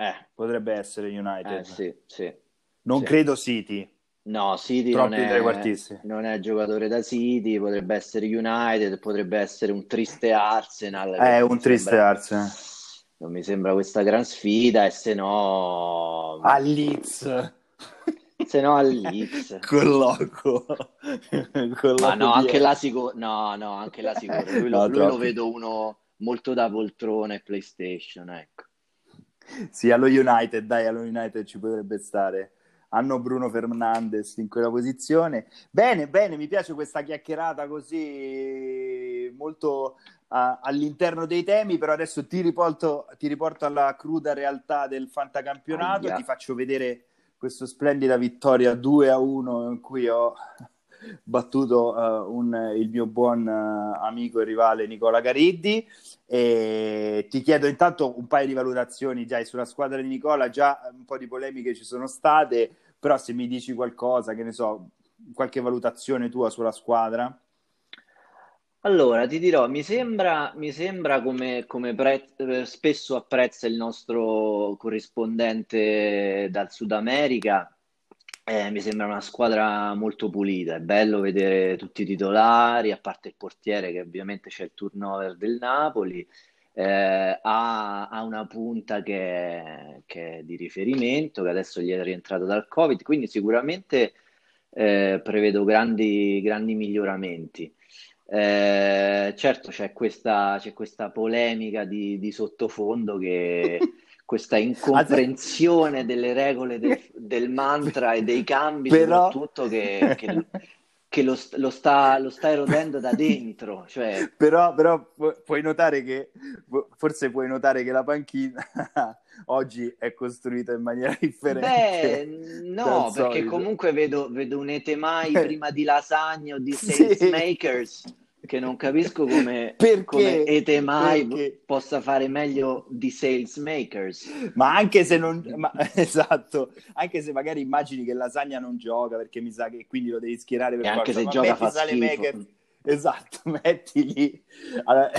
Speaker 5: Eh,
Speaker 1: Potrebbe essere United.
Speaker 5: eh, sì, sì,
Speaker 1: Non
Speaker 5: sì.
Speaker 1: credo City.
Speaker 5: No, City non è, non è giocatore da City, potrebbe essere United, potrebbe essere un triste Arsenal. non
Speaker 1: un triste
Speaker 5: sembra-
Speaker 1: Arsenal.
Speaker 5: Non mi sembra questa gran sfida, e se no,
Speaker 1: A Leeds. (laughs)
Speaker 5: se no al Leeds. (laughs)
Speaker 1: Colloco.
Speaker 5: Ma no, anche là sicuro, no, no, anche là sicuro. Lui, (laughs) lo,
Speaker 1: No,
Speaker 5: lui lo vedo uno molto da poltrona e PlayStation, ecco.
Speaker 1: Sì, allo United, dai, allo United ci potrebbe stare. Hanno Bruno Fernandes in quella posizione. Bene, bene, mi piace questa chiacchierata così molto ah, all'interno dei temi, però adesso ti riporto, ti riporto alla cruda realtà del fantacampionato,
Speaker 5: Aia.
Speaker 1: ti faccio vedere questa splendida vittoria 2 a 1 in cui ho battuto eh, un- il mio buon eh, amico e rivale Nicola Gariddi e ti chiedo intanto un paio di valutazioni già sulla squadra di Nicola, già un po' di polemiche ci sono state, però se mi dici qualcosa, che ne so, qualche valutazione tua sulla squadra.
Speaker 5: Allora, ti dirò, mi sembra, mi sembra come, come pre- spesso apprezza il nostro corrispondente dal Sud America, eh, mi sembra una squadra molto pulita, è bello vedere tutti i titolari, a parte il portiere che ovviamente c'è il turnover del Napoli, eh, ha, ha una punta che che è di riferimento, che adesso gli è rientrato dal Covid, quindi sicuramente eh, prevedo grandi, grandi miglioramenti. Eh, certo c'è questa, c'è questa polemica di, di sottofondo che (laughs) questa incomprensione delle regole del, (laughs) del mantra e dei cambi
Speaker 1: Però-
Speaker 5: soprattutto che, che- che lo, lo sta, lo sta erodendo da dentro, cioè
Speaker 1: Però, però pu- puoi notare che, forse puoi notare che la panchina (laughs) oggi è costruita in maniera (laughs) differente.
Speaker 5: Beh, no, perché
Speaker 1: solito.
Speaker 5: comunque vedo, vedo un Etemai prima di lasagna o di
Speaker 1: Sì.
Speaker 5: Che non capisco come, (laughs)
Speaker 1: Perché?
Speaker 5: come Etemai
Speaker 1: Perché?
Speaker 5: possa fare meglio di sales makers.
Speaker 1: Ma anche se non, ma- (laughs) esatto, anche se magari immagini che Lasagna non gioca perché mi sa che quindi lo devi schierare per
Speaker 5: E anche
Speaker 1: forza,
Speaker 5: se gioca
Speaker 1: metti
Speaker 5: fa
Speaker 1: Sale
Speaker 5: schifo.
Speaker 1: Maker- esatto, (laughs) mettili. Allora,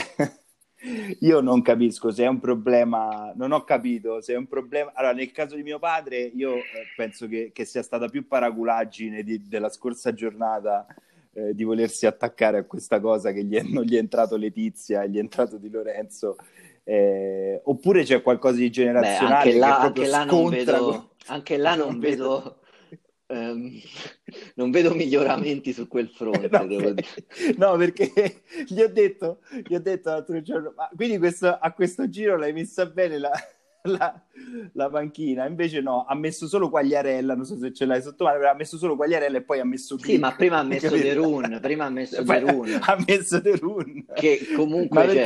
Speaker 1: io non capisco se è un problema, non ho capito se è un problema. Allora, nel caso di mio padre, io eh, penso che, che sia stata più paraculaggine di- della scorsa giornata eh, di volersi attaccare a questa cosa che gli è- (laughs) non gli è entrato Letizia e gli è entrato Di Lorenzo. Eh, oppure c'è qualcosa di
Speaker 5: Beh,
Speaker 1: generazionale
Speaker 5: anche
Speaker 1: che
Speaker 5: là, anche là non
Speaker 1: scontra con-
Speaker 5: vedo, (laughs) anche là non
Speaker 1: non
Speaker 5: vedo, ehm, (laughs) non vedo miglioramenti su quel fronte,
Speaker 1: No,
Speaker 5: devo
Speaker 1: ok.
Speaker 5: dire.
Speaker 1: No, perché gli ho detto, gli ho detto l'altro giorno, ma quindi questo- a questo giro l'hai messa bene la, (laughs) la, la panchina? Invece no, ha messo solo Quagliarella, non so se ce l'hai sotto mano, però ha messo solo Quagliarella e poi ha messo
Speaker 5: Sì,
Speaker 1: Glick,
Speaker 5: ma prima ha messo
Speaker 1: capito?
Speaker 5: De Roon, prima ha messo
Speaker 1: Poi (laughs)
Speaker 5: De Roon.
Speaker 1: Ha messo De Roon.
Speaker 5: che comunque
Speaker 1: Ma perché-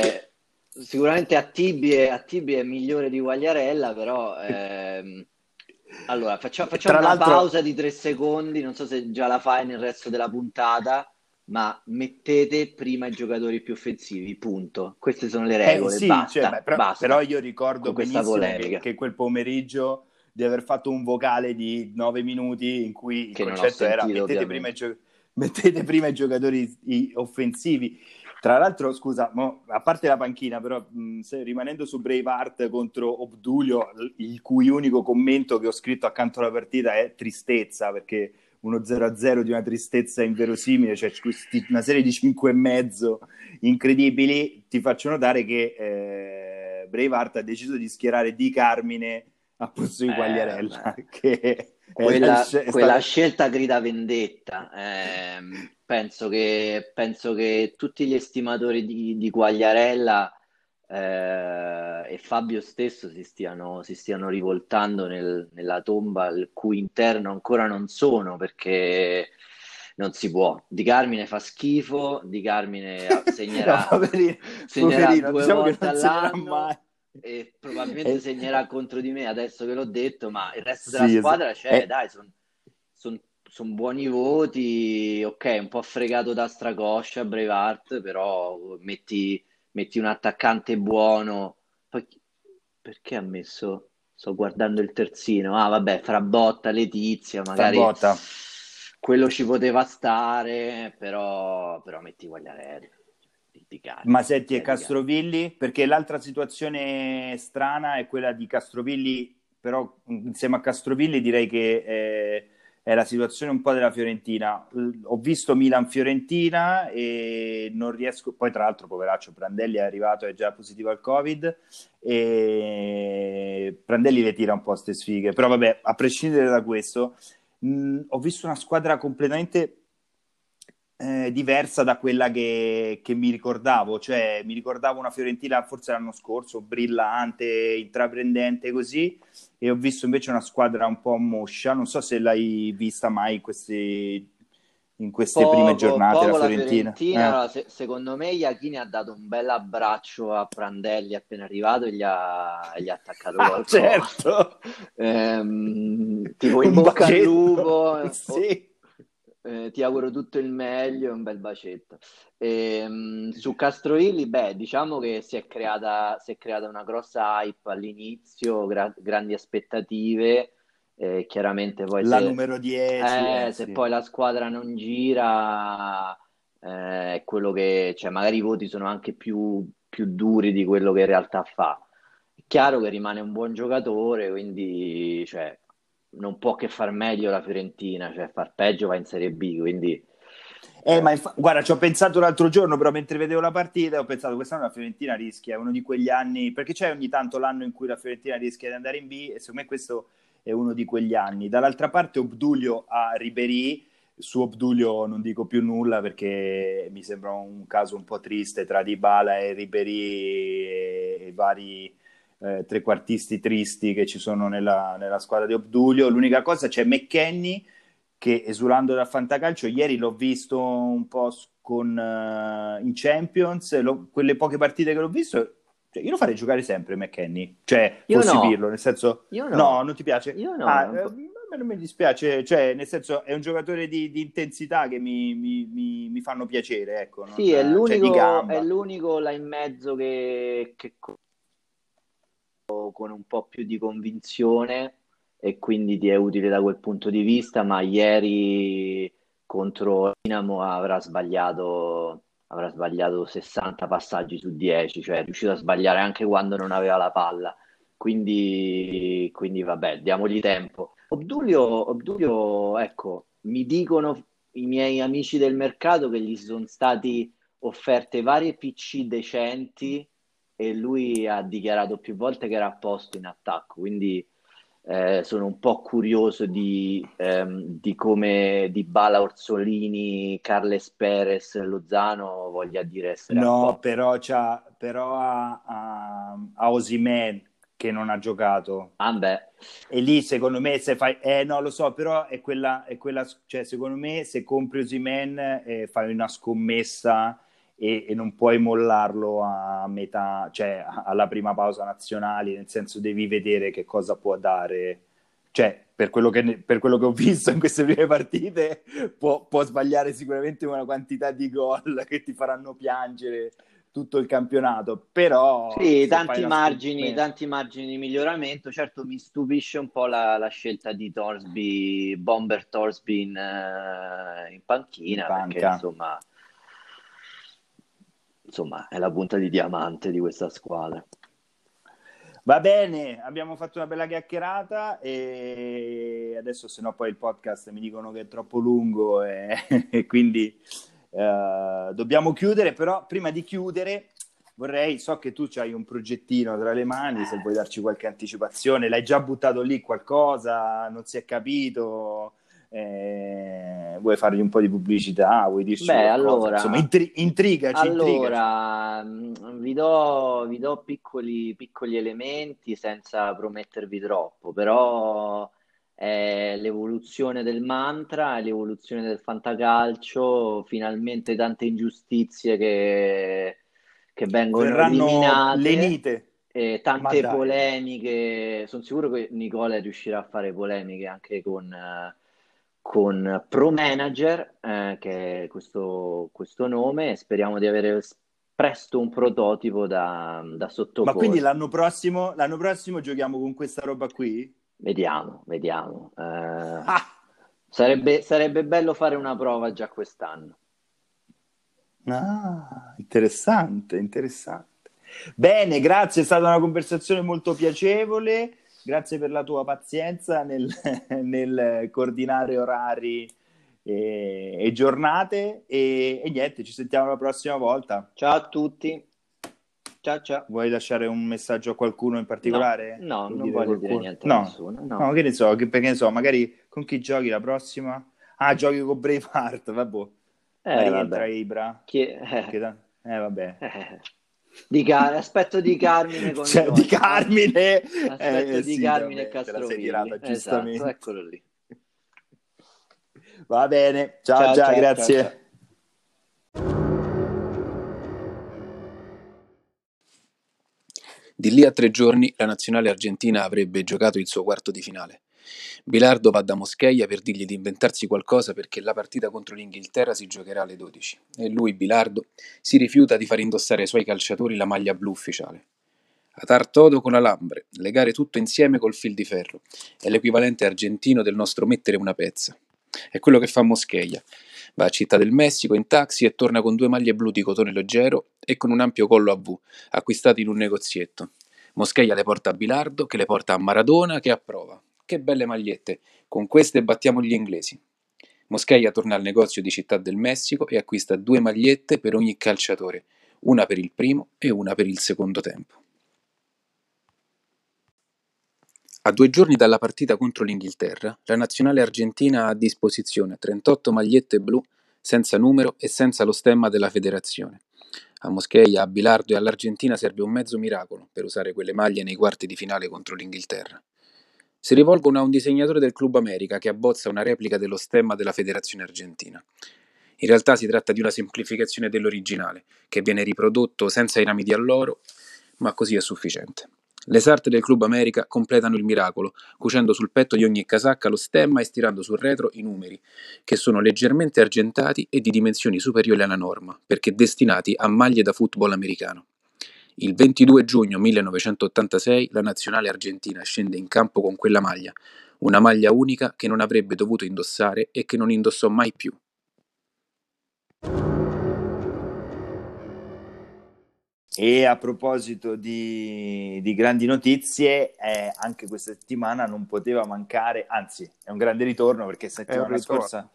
Speaker 5: cioè, sicuramente Attibie, Attibie è migliore di Guagliarella, però ehm, allora facciamo, facciamo una
Speaker 1: l'altro-
Speaker 5: pausa di tre secondi, non so se già la fai nel resto della puntata, ma mettete prima i giocatori più offensivi, punto. Queste sono le
Speaker 1: Eh,
Speaker 5: regole,
Speaker 1: sì,
Speaker 5: basta,
Speaker 1: cioè, beh, però,
Speaker 5: basta.
Speaker 1: però io ricordo benissimo che, che quel pomeriggio di aver fatto un vocale di nove minuti in cui il
Speaker 5: Che
Speaker 1: concetto era
Speaker 5: sentito,
Speaker 1: mettete prima, i gio- mettete prima i giocatori i- offensivi. Tra l'altro, scusa, mo, a parte la panchina, però mh, se- rimanendo su Braveheart contro Obdulio, il cui unico commento che ho scritto accanto alla partita è tristezza, perché uno 0-0 di una tristezza inverosimile, cioè questi- una serie di 5 e mezzo incredibili, ti faccio notare che eh, Braveheart ha deciso di schierare Di Carmine a posto di
Speaker 5: Eh,
Speaker 1: Quagliarella, che
Speaker 5: quella,
Speaker 1: è
Speaker 5: quella
Speaker 1: stata-
Speaker 5: scelta grida vendetta. Ehm, penso che, penso che tutti gli estimatori di, di Quagliarella eh, e Fabio stesso si stiano, si stiano rivoltando nel- nella tomba al cui interno ancora non sono perché non si può. Di Carmine fa schifo, Di Carmine (laughs) segnerà,
Speaker 1: No, poverino,
Speaker 5: segnerà
Speaker 1: poverino,
Speaker 5: due
Speaker 1: diciamo
Speaker 5: volte all'anno e probabilmente
Speaker 1: Eh,
Speaker 5: segnerà contro di me adesso che l'ho detto, ma il resto della
Speaker 1: Sì,
Speaker 5: squadra c'è,
Speaker 1: Eh.
Speaker 5: dai, sono buoni voti, ok, un po' fregato da Stracoscia, Braveheart, però metti, metti un attaccante buono, poi perché ha messo, sto guardando il terzino, ah vabbè, Frabotta, Letizia, magari
Speaker 1: Frabotta.
Speaker 5: quello ci poteva stare, però, però metti Carmine,
Speaker 1: Ma senti, e
Speaker 5: Carmine.
Speaker 1: Castrovilli? Perché l'altra situazione strana è quella di Castrovilli però insieme a Castrovilli direi che eh, è la situazione un po' della Fiorentina. Ho visto Milan-Fiorentina e non riesco, poi tra l'altro poveraccio Prandelli è arrivato, è già positivo al Covid e Prandelli le tira un po' queste sfighe, però vabbè, a prescindere da questo, mh, ho visto una squadra completamente eh, diversa da quella che, che, mi ricordavo, cioè mi ricordavo una Fiorentina forse l'anno scorso, brillante, intraprendente così, e ho visto invece una squadra un po' moscia, non so se l'hai vista mai in questi in queste
Speaker 5: poco,
Speaker 1: prime giornate la Fiorentina.
Speaker 5: La Fiorentina eh. se, secondo me Iachini ha dato un bel abbraccio a Prandelli appena arrivato e gli ha, gli ha attaccato ah,
Speaker 1: certo.
Speaker 5: ehm, tipo in bocca al lupo (laughs)
Speaker 1: sì.
Speaker 5: Eh, ti auguro tutto il meglio e un bel bacetto. E, um, su Castrovilli, beh, diciamo che si è creata, si è creata una grossa hype all'inizio, gra- grandi aspettative. Eh, chiaramente poi
Speaker 1: la
Speaker 5: se,
Speaker 1: numero 10
Speaker 5: eh,
Speaker 1: eh,
Speaker 5: se
Speaker 1: sì.
Speaker 5: poi la squadra non gira eh, è quello che cioè magari i voti sono anche più, più duri di quello che in realtà fa è chiaro che rimane un buon giocatore quindi cioè, non può che far meglio la Fiorentina, cioè far peggio va in Serie B, quindi...
Speaker 1: Eh, ma inf- guarda, ci ho pensato l'altro giorno, però mentre vedevo la partita ho pensato quest'anno la Fiorentina rischia, è uno di quegli anni, perché c'è ogni tanto l'anno in cui la Fiorentina rischia di andare in B e secondo me questo è uno di quegli anni. Dall'altra parte Obdulio a Ribery, su Obdulio non dico più nulla perché mi sembra un caso un po' triste tra Dybala e Ribery e, vari eh, trequartisti tristi che ci sono nella, nella squadra di Obdulio. L'unica cosa c'è McKenny che esulando dal fantacalcio, ieri l'ho visto un po' con, uh, in Champions, lo, quelle poche partite che l'ho visto, cioè, io lo farei giocare sempre McKenny, cioè
Speaker 5: io
Speaker 1: fossi
Speaker 5: no.
Speaker 1: Pirlo, nel senso...
Speaker 5: Io no.
Speaker 1: no, non ti piace?
Speaker 5: Io no.
Speaker 1: Ah, eh, non mi dispiace, cioè, nel senso, è un giocatore di, di intensità che mi, mi, mi, mi, fanno piacere, ecco.
Speaker 5: Sì,
Speaker 1: non,
Speaker 5: è, l'unico,
Speaker 1: cioè,
Speaker 5: è l'unico là in mezzo che, che con un po' più di convinzione e quindi ti è utile da quel punto di vista, ma ieri contro Dinamo avrà sbagliato, avrà sbagliato 60 passaggi su 10, cioè è riuscito a sbagliare anche quando non aveva la palla. Quindi, quindi vabbè, diamogli tempo. Obdulio, Obdulio, ecco, mi dicono i miei amici del mercato che gli sono stati offerte varie PC decenti e lui ha dichiarato più volte che era a posto in attacco, quindi eh, sono un po' curioso di, ehm, di come Di Bala, Orsolini, Carles Perez, Lozano voglia dire essere
Speaker 1: No, però, c'ha, però ha, ha, ha Osimen che non ha giocato.
Speaker 5: Ah, beh.
Speaker 1: E lì secondo me se fai... Eh no, lo so, però è quella... È quella cioè secondo me se compri Osimen eh, fai una scommessa e, e, non puoi mollarlo a metà, cioè alla prima pausa nazionale, nel senso devi vedere che cosa può dare. Cioè, per quello che, per quello che ho visto in queste prime partite, può, può sbagliare sicuramente una quantità di gol (laughs) che ti faranno piangere tutto il campionato, però...
Speaker 5: Sì, tanti margini, tanti margini di miglioramento. Certo mi stupisce un po' la, la scelta di Torsby, Bomber Torsby in, uh, in panchina, in perché insomma insomma, è la punta di diamante di questa squadra.
Speaker 1: Va bene, abbiamo fatto una bella chiacchierata e adesso se no poi il podcast mi dicono che è troppo lungo e, (laughs) e quindi uh, dobbiamo chiudere, però prima di chiudere vorrei, so che tu hai un progettino tra le mani, se vuoi darci qualche anticipazione, l'hai già buttato lì qualcosa, non si è capito, eh, vuoi fargli un po' di pubblicità? Vuoi dirci
Speaker 5: Beh, allora,
Speaker 1: Insomma, intri- intrigaci,
Speaker 5: allora intrigaci. Vi, do, vi do piccoli, piccoli elementi senza promettervi troppo, però è l'evoluzione del mantra, è l'evoluzione del fantacalcio, finalmente tante ingiustizie che, che vengono
Speaker 1: Verranno
Speaker 5: eliminate.
Speaker 1: lenite.
Speaker 5: E tante polemiche, sono sicuro che Nicola riuscirà a fare polemiche anche con, con Pro Manager, eh, che è questo, questo nome, speriamo di avere presto un prototipo da, da sottoporre.
Speaker 1: Ma quindi l'anno prossimo, l'anno prossimo giochiamo con questa roba qui?
Speaker 5: Vediamo, vediamo. Eh, ah! sarebbe, sarebbe bello fare una prova già quest'anno.
Speaker 1: Ah, interessante, interessante. Bene, grazie, è stata una conversazione molto piacevole. Grazie per la tua pazienza nel, (laughs) nel coordinare orari e, e giornate e, e niente, ci sentiamo la prossima volta.
Speaker 5: Ciao a tutti. Ciao ciao.
Speaker 1: Vuoi lasciare un messaggio a qualcuno in particolare?
Speaker 5: No, no non
Speaker 1: dire
Speaker 5: voglio
Speaker 1: qualcuno?
Speaker 5: dire niente
Speaker 1: no.
Speaker 5: a nessuno. No.
Speaker 1: No, che ne so, che, perché ne so, magari con chi giochi la prossima? Ah, giochi con Braveheart, vabbè.
Speaker 5: Eh,
Speaker 1: Ma
Speaker 5: vabbè.
Speaker 1: Ibra.
Speaker 5: Chi- eh,
Speaker 1: Che da- Eh, vabbè.
Speaker 5: eh. Di Car- aspetto di Carmine con
Speaker 1: Cioè, di Carmine.
Speaker 5: Aspetto
Speaker 1: Eh,
Speaker 5: di
Speaker 1: sì,
Speaker 5: Carmine e Castrovilli.
Speaker 1: tirata,
Speaker 5: Esatto, eccolo lì.
Speaker 1: Va bene. Ciao,
Speaker 5: Ciao,
Speaker 1: ciao,
Speaker 5: ciao,
Speaker 1: grazie.
Speaker 5: ciao, ciao.
Speaker 4: Di lì a tre giorni la nazionale argentina avrebbe giocato il suo quarto di finale. Bilardo va da Moscheia per dirgli di inventarsi qualcosa perché la partita contro l'Inghilterra si giocherà alle 12 e lui, Bilardo, si rifiuta di far indossare ai suoi calciatori la maglia blu ufficiale. Atar todo con alambre, legare tutto insieme col fil di ferro, è l'equivalente argentino del nostro mettere una pezza. È quello che fa Moscheia. Va a Città del Messico in taxi e torna con due maglie blu di cotone leggero e con un ampio collo a V, acquistati in un negozietto. Moscheia le porta a Bilardo, che le porta a Maradona, che approva. Che belle magliette, con queste battiamo gli inglesi. Moscheia torna al negozio di Città del Messico e acquista due magliette per ogni calciatore, una per il primo e una per il secondo tempo. A due giorni dalla partita contro l'Inghilterra, la nazionale argentina ha a disposizione 38 magliette blu senza numero e senza lo stemma della federazione. A Moscheia, a Bilardo e all'Argentina serve un mezzo miracolo per usare quelle maglie nei quarti di finale contro l'Inghilterra. Si rivolgono a un disegnatore del Club America che abbozza una replica dello stemma della federazione argentina. In realtà si tratta di una semplificazione dell'originale, che viene riprodotto senza i rami di alloro, ma così è sufficiente. Le sarte del Club America completano il miracolo, cucendo sul petto di ogni casacca lo stemma e stirando sul retro i numeri, che sono leggermente argentati e di dimensioni superiori alla norma, perché destinati a maglie da football americano. Il 22 giugno 1986 la nazionale argentina scende in campo con quella maglia, una maglia unica che non avrebbe dovuto indossare e che non indossò mai più.
Speaker 1: E a proposito di, di grandi notizie, eh, anche questa settimana non poteva mancare, anzi è un grande ritorno perché settimana
Speaker 6: ritorno.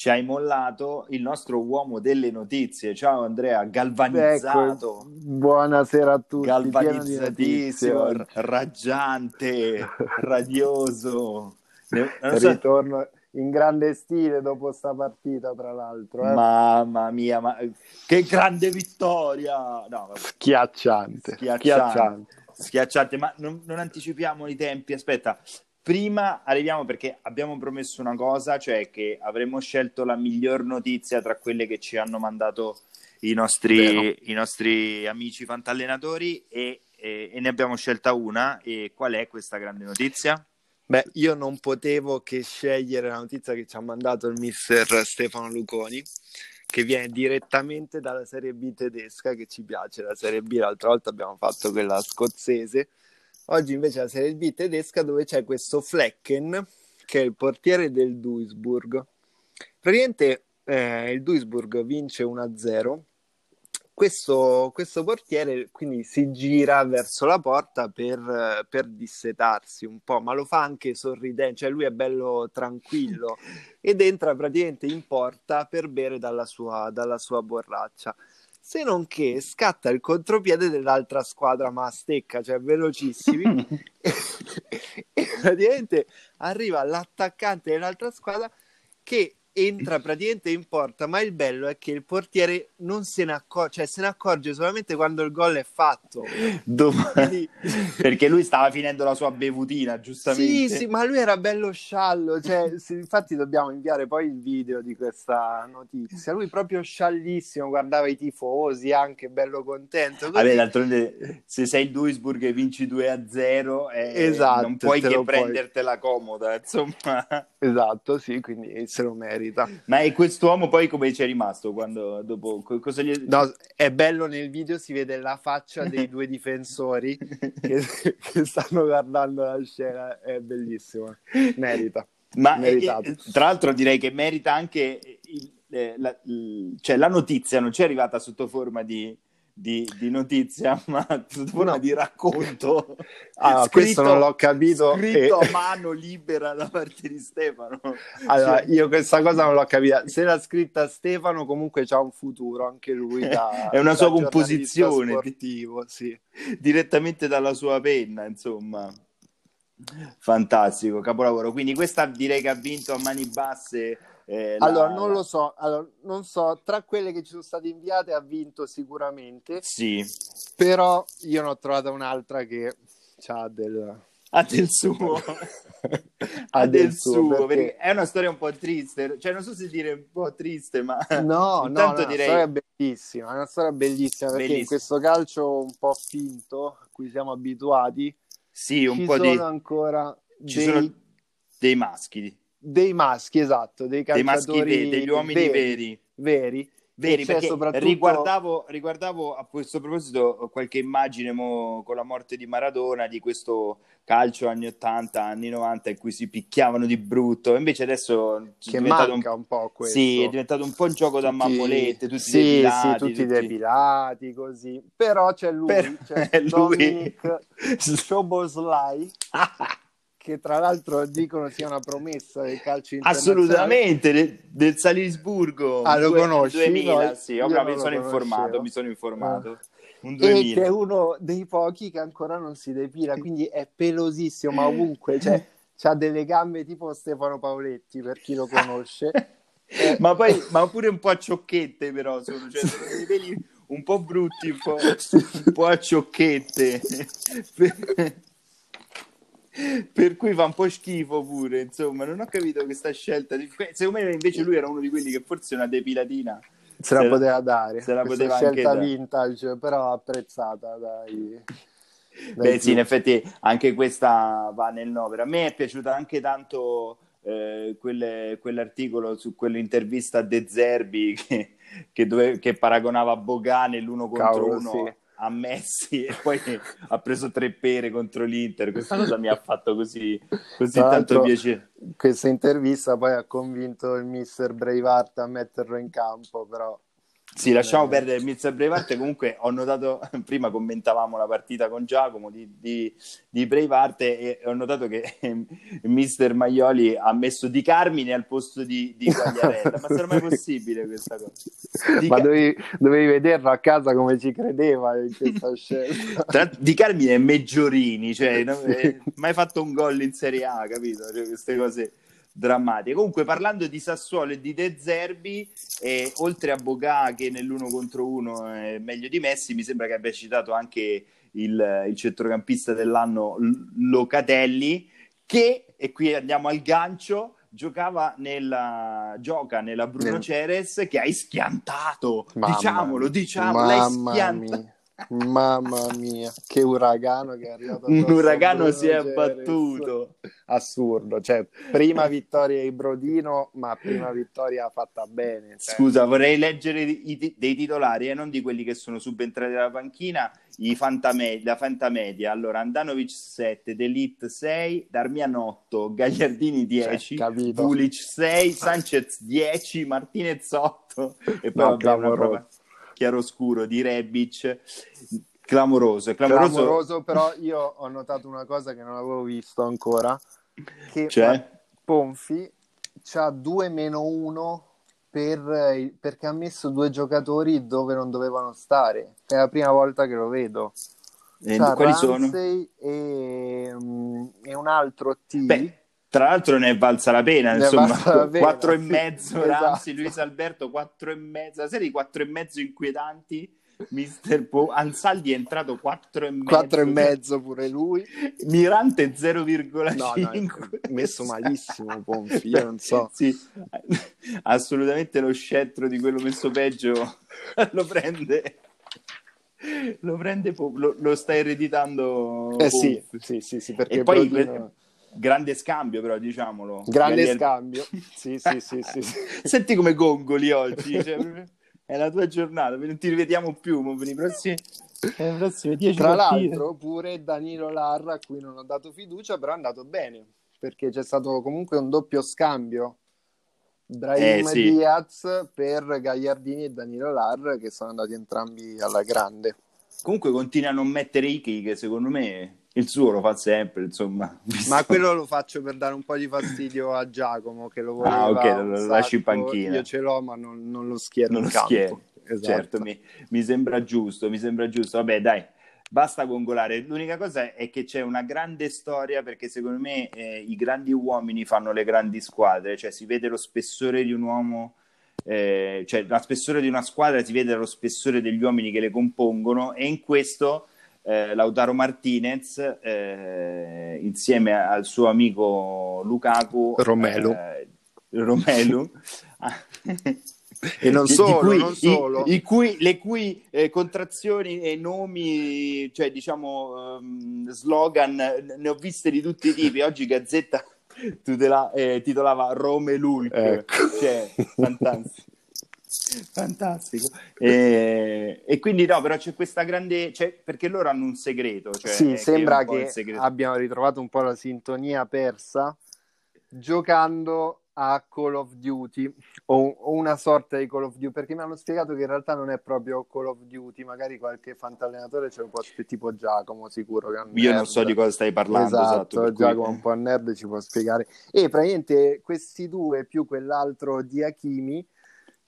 Speaker 1: Ci hai mollato il nostro uomo delle notizie. Ciao Andrea, galvanizzato,
Speaker 6: Ecco, buonasera a tutti.
Speaker 1: galvanizzatissimo, r- raggiante, (laughs) radioso.
Speaker 6: Ritorno in grande stile dopo sta partita, tra l'altro. eh.
Speaker 1: Mamma mia, ma che grande vittoria! No.
Speaker 6: Schiacciante,
Speaker 1: Schiacciante.
Speaker 6: schiacciante.
Speaker 1: schiacciante, ma non, non anticipiamo i tempi. Aspetta, prima arriviamo perché abbiamo promesso una cosa, cioè che avremmo scelto la miglior notizia tra quelle che ci hanno mandato i nostri, i nostri amici fantallenatori e, e- e ne abbiamo scelta una. E qual è questa grande notizia?
Speaker 6: Beh, io non potevo che scegliere la notizia che ci ha mandato il mister Stefano Luconi, che viene direttamente dalla Serie B tedesca, che ci piace. La Serie B l'altra volta abbiamo fatto quella scozzese. Oggi invece la Serie B tedesca dove c'è questo Flecken, che è il portiere del Duisburg. Praticamente eh, il Duisburg vince 1-0. Questo, questo portiere quindi si gira verso la porta per, per dissetarsi un po', ma lo fa anche sorridente, cioè lui è bello tranquillo (laughs) ed entra praticamente in porta per bere dalla sua, dalla sua borraccia. Se non che scatta il contropiede dell'altra squadra, ma a stecca, cioè velocissimi, (laughs) e praticamente arriva l'attaccante dell'altra squadra che entra praticamente in porta, ma il bello è che il portiere non se ne accorge, cioè se ne accorge solamente quando il gol è fatto.
Speaker 1: Dom-
Speaker 6: Quindi- (laughs)
Speaker 1: perché lui stava finendo la sua bevutina, giustamente.
Speaker 6: Sì, sì, ma lui era bello sciallo, cioè, sì, infatti dobbiamo inviare poi il video di questa notizia. Lui proprio sciallissimo, guardava i tifosi, anche bello contento. così.
Speaker 1: Vabbè, d'altronde, se sei il Duisburg e vinci 2 a 0, eh,
Speaker 6: Esatto,
Speaker 1: non puoi che
Speaker 6: puoi.
Speaker 1: prendertela comoda, insomma.
Speaker 6: Esatto, sì, quindi se lo merita.
Speaker 1: Ma e quest'uomo poi come ci è rimasto quando dopo co- cosa gli
Speaker 6: No, è bello nel video, si vede la faccia dei due difensori (laughs) che, che stanno guardando la scena, è bellissimo, merita.
Speaker 1: Ma
Speaker 6: meritato.
Speaker 1: eh, tra l'altro direi che merita anche il- eh, la, il- cioè la notizia non ci è arrivata sotto forma di, di, di notizia, (laughs) ma forma di racconto. (laughs)
Speaker 6: Ah, questo non l'ho capito.
Speaker 1: Scritto
Speaker 6: e-
Speaker 1: a (laughs) mano libera da parte di Stefano.
Speaker 6: Allora,
Speaker 1: Cioè,
Speaker 6: io questa cosa non l'ho capita. Se l'ha scritta Stefano, comunque c'ha un futuro anche lui. Da,
Speaker 1: È una sua composizione.
Speaker 6: sportivo, sì.
Speaker 1: direttamente dalla sua penna, insomma. Fantastico, capolavoro. Quindi questa direi che ha vinto a mani basse. Eh, la-
Speaker 6: Allora, non lo so, allora, non so, tra quelle che ci sono state inviate ha vinto sicuramente,
Speaker 1: Sì,
Speaker 6: però io ne ho trovata un'altra che ha del...
Speaker 1: ha del suo. (laughs)
Speaker 6: ha
Speaker 1: del suo, perché...
Speaker 6: perché-
Speaker 1: è una storia un po' triste, cioè non so se dire un po' triste, ma
Speaker 6: No, no, no, (laughs)
Speaker 1: direi
Speaker 6: è una storia bellissima, è una storia bellissima perché in
Speaker 1: Bellissima.
Speaker 6: questo calcio un po' finto a cui siamo abituati
Speaker 1: sì, un
Speaker 6: ci
Speaker 1: po'
Speaker 6: sono
Speaker 1: di
Speaker 6: ancora
Speaker 1: ci
Speaker 6: dei,
Speaker 1: sono dei maschi,
Speaker 6: dei maschi, esatto, dei
Speaker 1: dei maschi
Speaker 6: calciatori
Speaker 1: degli uomini veri.
Speaker 6: veri,
Speaker 1: Veri, perché
Speaker 6: soprattutto-
Speaker 1: riguardavo, riguardavo a questo proposito qualche immagine mo, con la morte di Maradona di questo calcio anni 80, anni 90 in cui si picchiavano di brutto. Invece adesso è
Speaker 6: che
Speaker 1: diventato
Speaker 6: manca
Speaker 1: un...
Speaker 6: un po' questo.
Speaker 1: Sì, è diventato un po' un gioco da
Speaker 6: Tutti-
Speaker 1: mammolette, tutti
Speaker 6: sì,
Speaker 1: depilati,
Speaker 6: sì, tutti, depilati così. Però c'è lui,
Speaker 1: Per-
Speaker 6: c'è
Speaker 1: è (laughs) lui.
Speaker 6: Dominic (laughs) Szoboszlai, (laughs) che tra l'altro dicono sia una promessa del calcio.
Speaker 1: Assolutamente, del, del Salisburgo.
Speaker 6: Ah, lo
Speaker 1: Due-
Speaker 6: conosci?
Speaker 1: 2000,
Speaker 6: No,
Speaker 1: sì,
Speaker 6: io
Speaker 1: ho
Speaker 6: non
Speaker 1: capito,
Speaker 6: lo
Speaker 1: sono informato, mi sono informato. Un
Speaker 6: E che
Speaker 1: 2000.
Speaker 6: è uno dei pochi che ancora non si depila, quindi è pelosissimo, ma ovunque, cioè, (laughs) ha delle gambe tipo Stefano Paoletti, per chi lo conosce. (laughs) Eh,
Speaker 1: ma poi ma pure un po' a ciocchette però sono, cioè, sono dei peli un po' brutti un po', (laughs) un po' a ciocchette per... cui fa un po' schifo pure insomma non ho capito questa scelta di... secondo me invece lui era uno di quelli che forse una depilatina
Speaker 6: se la
Speaker 1: se la-
Speaker 6: poteva dare,
Speaker 1: se la poteva anche
Speaker 6: scelta
Speaker 1: dare.
Speaker 6: vintage, però apprezzata dai... dai
Speaker 1: Beh, sì, in effetti anche questa va nel novero. A me è piaciuta anche tanto eh, quelle- quell'articolo su quell'intervista a De Zerbi (laughs) che, che, dove- che paragonava Bogane l'uno contro
Speaker 6: Cavolo,
Speaker 1: uno
Speaker 6: sì.
Speaker 1: A Messi e poi ha preso tre pere contro l'Inter. Questa cosa mi ha fatto così, così tanto piacere.
Speaker 6: Questa intervista poi ha convinto il mister Braveheart a metterlo in campo, però...
Speaker 1: Sì, lasciamo
Speaker 6: Eh.
Speaker 1: perdere il Mills Braveheart. Comunque ho notato, (laughs) prima commentavamo la partita con Giacomo di, di, di Braveheart e ho notato che (laughs) mister Maioli ha messo Di Carmine al posto di, di (laughs) Quagliarella. Ma sarà mai possibile questa cosa? Di,
Speaker 6: Ma
Speaker 1: Ca-
Speaker 6: dovevi, dovevi vederlo a casa come ci credeva in questa scelta.
Speaker 1: tra Di Carmine è Meggiorini, cioè non è mai fatto un gol in Serie A, capito? Cioè, queste cose drammatiche. Comunque, parlando di Sassuolo e di De Zerbi, eh, oltre a Bogà che nell'uno contro uno è meglio di Messi, mi sembra che abbia citato anche il, il centrocampista dell'anno Locatelli, che, e qui andiamo al gancio, giocava nella, gioca nella Bruno
Speaker 6: Nel-
Speaker 1: Ceres che hai schiantato,
Speaker 6: Mamma
Speaker 1: diciamolo,
Speaker 6: mia.
Speaker 1: diciamo, l'hai schiantato.
Speaker 6: Mamma mia, che uragano che è arrivato.
Speaker 1: Un uragano si è abbattuto.
Speaker 6: Assurdo, cioè prima vittoria di Brodino, ma prima vittoria fatta bene. cioè.
Speaker 1: Scusa, vorrei leggere i dei titolari e non di quelli che sono subentrati dalla panchina. I fantame- la fantamedia. Allora, Andanovic 7, Delit 6, Darmian 8, Gagliardini 10,
Speaker 6: Cioè.
Speaker 1: Vulic 6, Sanchez 10, Martinez 8 e poi
Speaker 6: No,
Speaker 1: vabbè, una prova chiaroscuro di Rebic. Clamoroso, clamoroso.
Speaker 6: Clamoroso, però io ho notato una cosa che non avevo visto ancora, che
Speaker 1: Cioè?
Speaker 6: Ponfi c'ha 2 meno 1 per, perché ha messo due giocatori dove non dovevano stare. È la prima volta che lo vedo.
Speaker 1: Eh,
Speaker 6: C'ha
Speaker 1: quali sono?
Speaker 6: Ramsey E, mm, e un altro T.
Speaker 1: Beh, tra l'altro ne è valsa la pena,
Speaker 6: Ne
Speaker 1: insomma, quattro e mezzo (laughs)
Speaker 6: esatto.
Speaker 1: Ramsey, Luis Alberto, quattro e mezzo, la serie di quattro e mezzo inquietanti, Mister po- Ansaldi è entrato quattro e mezzo,
Speaker 6: 4 e mezzo pure lui.
Speaker 1: Mirante 0,5.
Speaker 6: No, no, messo malissimo Ponfi, (laughs) io non so.
Speaker 1: Sì, assolutamente lo scettro di quello messo peggio (laughs) lo prende, lo prende, po- lo, lo sta ereditando.
Speaker 6: Eh sì,
Speaker 1: Ponfi.
Speaker 6: sì, sì, sì, perché
Speaker 1: E poi
Speaker 6: Brodino-
Speaker 1: grande scambio, però diciamolo.
Speaker 6: grande
Speaker 1: Gagliard-
Speaker 6: scambio. (laughs) Sì, sì, sì, sì, sì.
Speaker 1: Senti come gongoli oggi. (laughs) cioè, è la tua giornata, non ti rivediamo più per i prossimi, per prossime 10
Speaker 6: Tra
Speaker 1: partite.
Speaker 6: l'altro, pure Danilo Larra, a cui non ho dato fiducia, però è andato bene perché c'è stato comunque un doppio scambio Brahim
Speaker 1: Eh, sì.
Speaker 6: Diaz per Gagliardini e Danilo Lar che sono andati entrambi alla grande.
Speaker 1: Comunque continua a non mettere Iki, che secondo me il suo lo fa sempre, insomma.
Speaker 6: Ma quello lo faccio per dare un po' di fastidio a Giacomo che lo voleva
Speaker 1: Ah, ok, lo lasci in
Speaker 6: sacco.
Speaker 1: panchina.
Speaker 6: Io ce l'ho ma non, non lo schiero
Speaker 1: non lo
Speaker 6: campo.
Speaker 1: schieri.
Speaker 6: Esatto.
Speaker 1: Certo, mi, mi sembra giusto, mi sembra giusto. Vabbè, dai, basta gongolare. L'unica cosa è che c'è una grande storia perché secondo me eh, i grandi uomini fanno le grandi squadre, cioè si vede lo spessore di un uomo, eh, cioè lo spessore di una squadra si vede dallo spessore degli uomini che le compongono e in questo eh, Lautaro Martinez eh, insieme al suo amico Lukaku
Speaker 6: Romelu.
Speaker 1: eh, Romelu (laughs) (laughs)
Speaker 6: E non solo,
Speaker 1: cui-
Speaker 6: non solo.
Speaker 1: i- i cui- le cui eh, contrazioni e nomi, cioè diciamo ehm, slogan, ne ho viste di tutti i tipi. Oggi Gazzetta (laughs) tutela- eh, titolava Romelulk,
Speaker 6: Ecco.
Speaker 1: cioè fantastico. Fantastico. E, e quindi no, però c'è questa grande, cioè, perché loro hanno un segreto. Cioè,
Speaker 6: sì,
Speaker 1: che è
Speaker 6: sembra che abbiano ritrovato un po' la sintonia persa giocando a Call of Duty o, o una sorta di Call of Duty perché mi hanno spiegato che in realtà non è proprio Call of Duty magari qualche fantallenatore ce lo può tipo Giacomo sicuro che è un
Speaker 1: Io non so di cosa stai parlando.
Speaker 6: esatto,
Speaker 1: Esatto, cui-
Speaker 6: Giacomo è un po' nerd ci può spiegare e praticamente questi due più quell'altro di Hakimi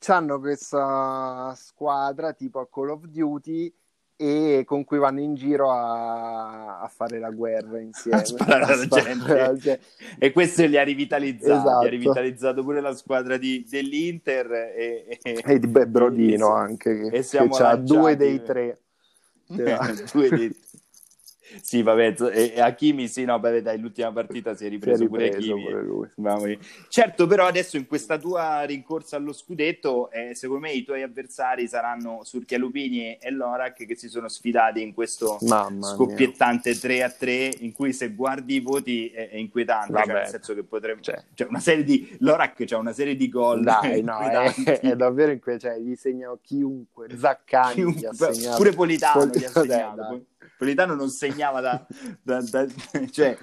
Speaker 6: hanno questa squadra tipo a Call of Duty e con cui vanno in giro a, a fare la guerra insieme
Speaker 1: A sparare
Speaker 6: sparare
Speaker 1: gente.
Speaker 6: alla gente.
Speaker 1: E questo li ha rivitalizzati,
Speaker 6: Esatto.
Speaker 1: ha rivitalizzato pure la squadra di- dell'Inter e, e-
Speaker 6: e di Brodino
Speaker 1: e-
Speaker 6: anche che,
Speaker 1: e siamo
Speaker 6: che
Speaker 1: lanciati. (laughs)
Speaker 6: due dei tre
Speaker 1: Due dei- Sì, vabbè, e, e Hakimi, sì, no, vabbè, dai, l'ultima partita si è
Speaker 6: si è
Speaker 1: ripreso, pure
Speaker 6: ripreso
Speaker 1: Hakimi.
Speaker 6: pure.
Speaker 1: Certo, però adesso in questa tua rincorsa allo scudetto, eh, secondo me i tuoi avversari saranno Surchia Lupini e Lorac che si sono sfidati in questo
Speaker 6: mamma
Speaker 1: scoppiettante 3 a 3 in cui se guardi i voti è, è inquietante, cioè, nel senso che potrebbe...
Speaker 6: Cioè.
Speaker 1: Cioè, una serie di... Lorac c'ha una serie di gol
Speaker 6: Dai, no, è, è davvero in que- cioè, gli segna chiunque, Zaccani
Speaker 1: Chiunque-
Speaker 6: segnato.
Speaker 1: pure Politano gli ha
Speaker 6: Pol- (laughs)
Speaker 1: segnato.
Speaker 6: dai, dai.
Speaker 1: Politano non segnava da, da- da- cioè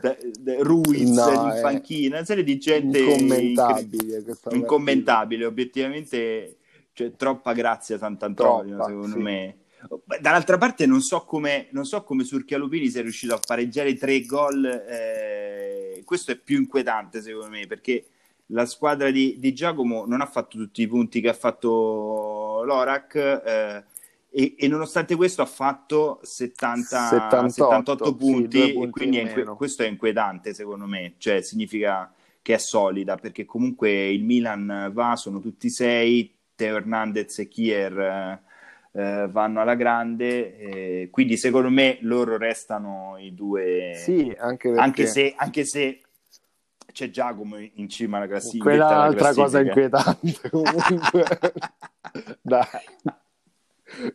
Speaker 1: da- da- Ruiz
Speaker 6: No,
Speaker 1: in
Speaker 6: è
Speaker 1: panchina, una serie di gente
Speaker 6: Incommentabile
Speaker 1: incommentabile, obiettivamente cioè, troppa grazia Sant'Antonio,
Speaker 6: Troppa,
Speaker 1: secondo
Speaker 6: sì.
Speaker 1: me. Dall'altra parte non so come, non so come Surchia Lupini sia riuscito a pareggiare tre gol, eh, questo è più inquietante secondo me perché la squadra di, di Giacomo non ha fatto tutti i punti che ha fatto Lorac eh, e, e nonostante questo ha fatto 70,
Speaker 6: 78,
Speaker 1: 78
Speaker 6: sì,
Speaker 1: punti, e
Speaker 6: punti
Speaker 1: quindi
Speaker 6: in
Speaker 1: è inque- questo è inquietante secondo me, cioè significa che è solida perché comunque il Milan va, sono tutti sei, Teo Hernandez e Kier eh, eh, vanno alla grande, eh, quindi secondo me loro restano i due,
Speaker 6: Sì, anche perché
Speaker 1: anche, se, anche se c'è Giacomo in cima alla classifica.
Speaker 6: quella è un'altra cosa inquietante comunque. (laughs) Dai.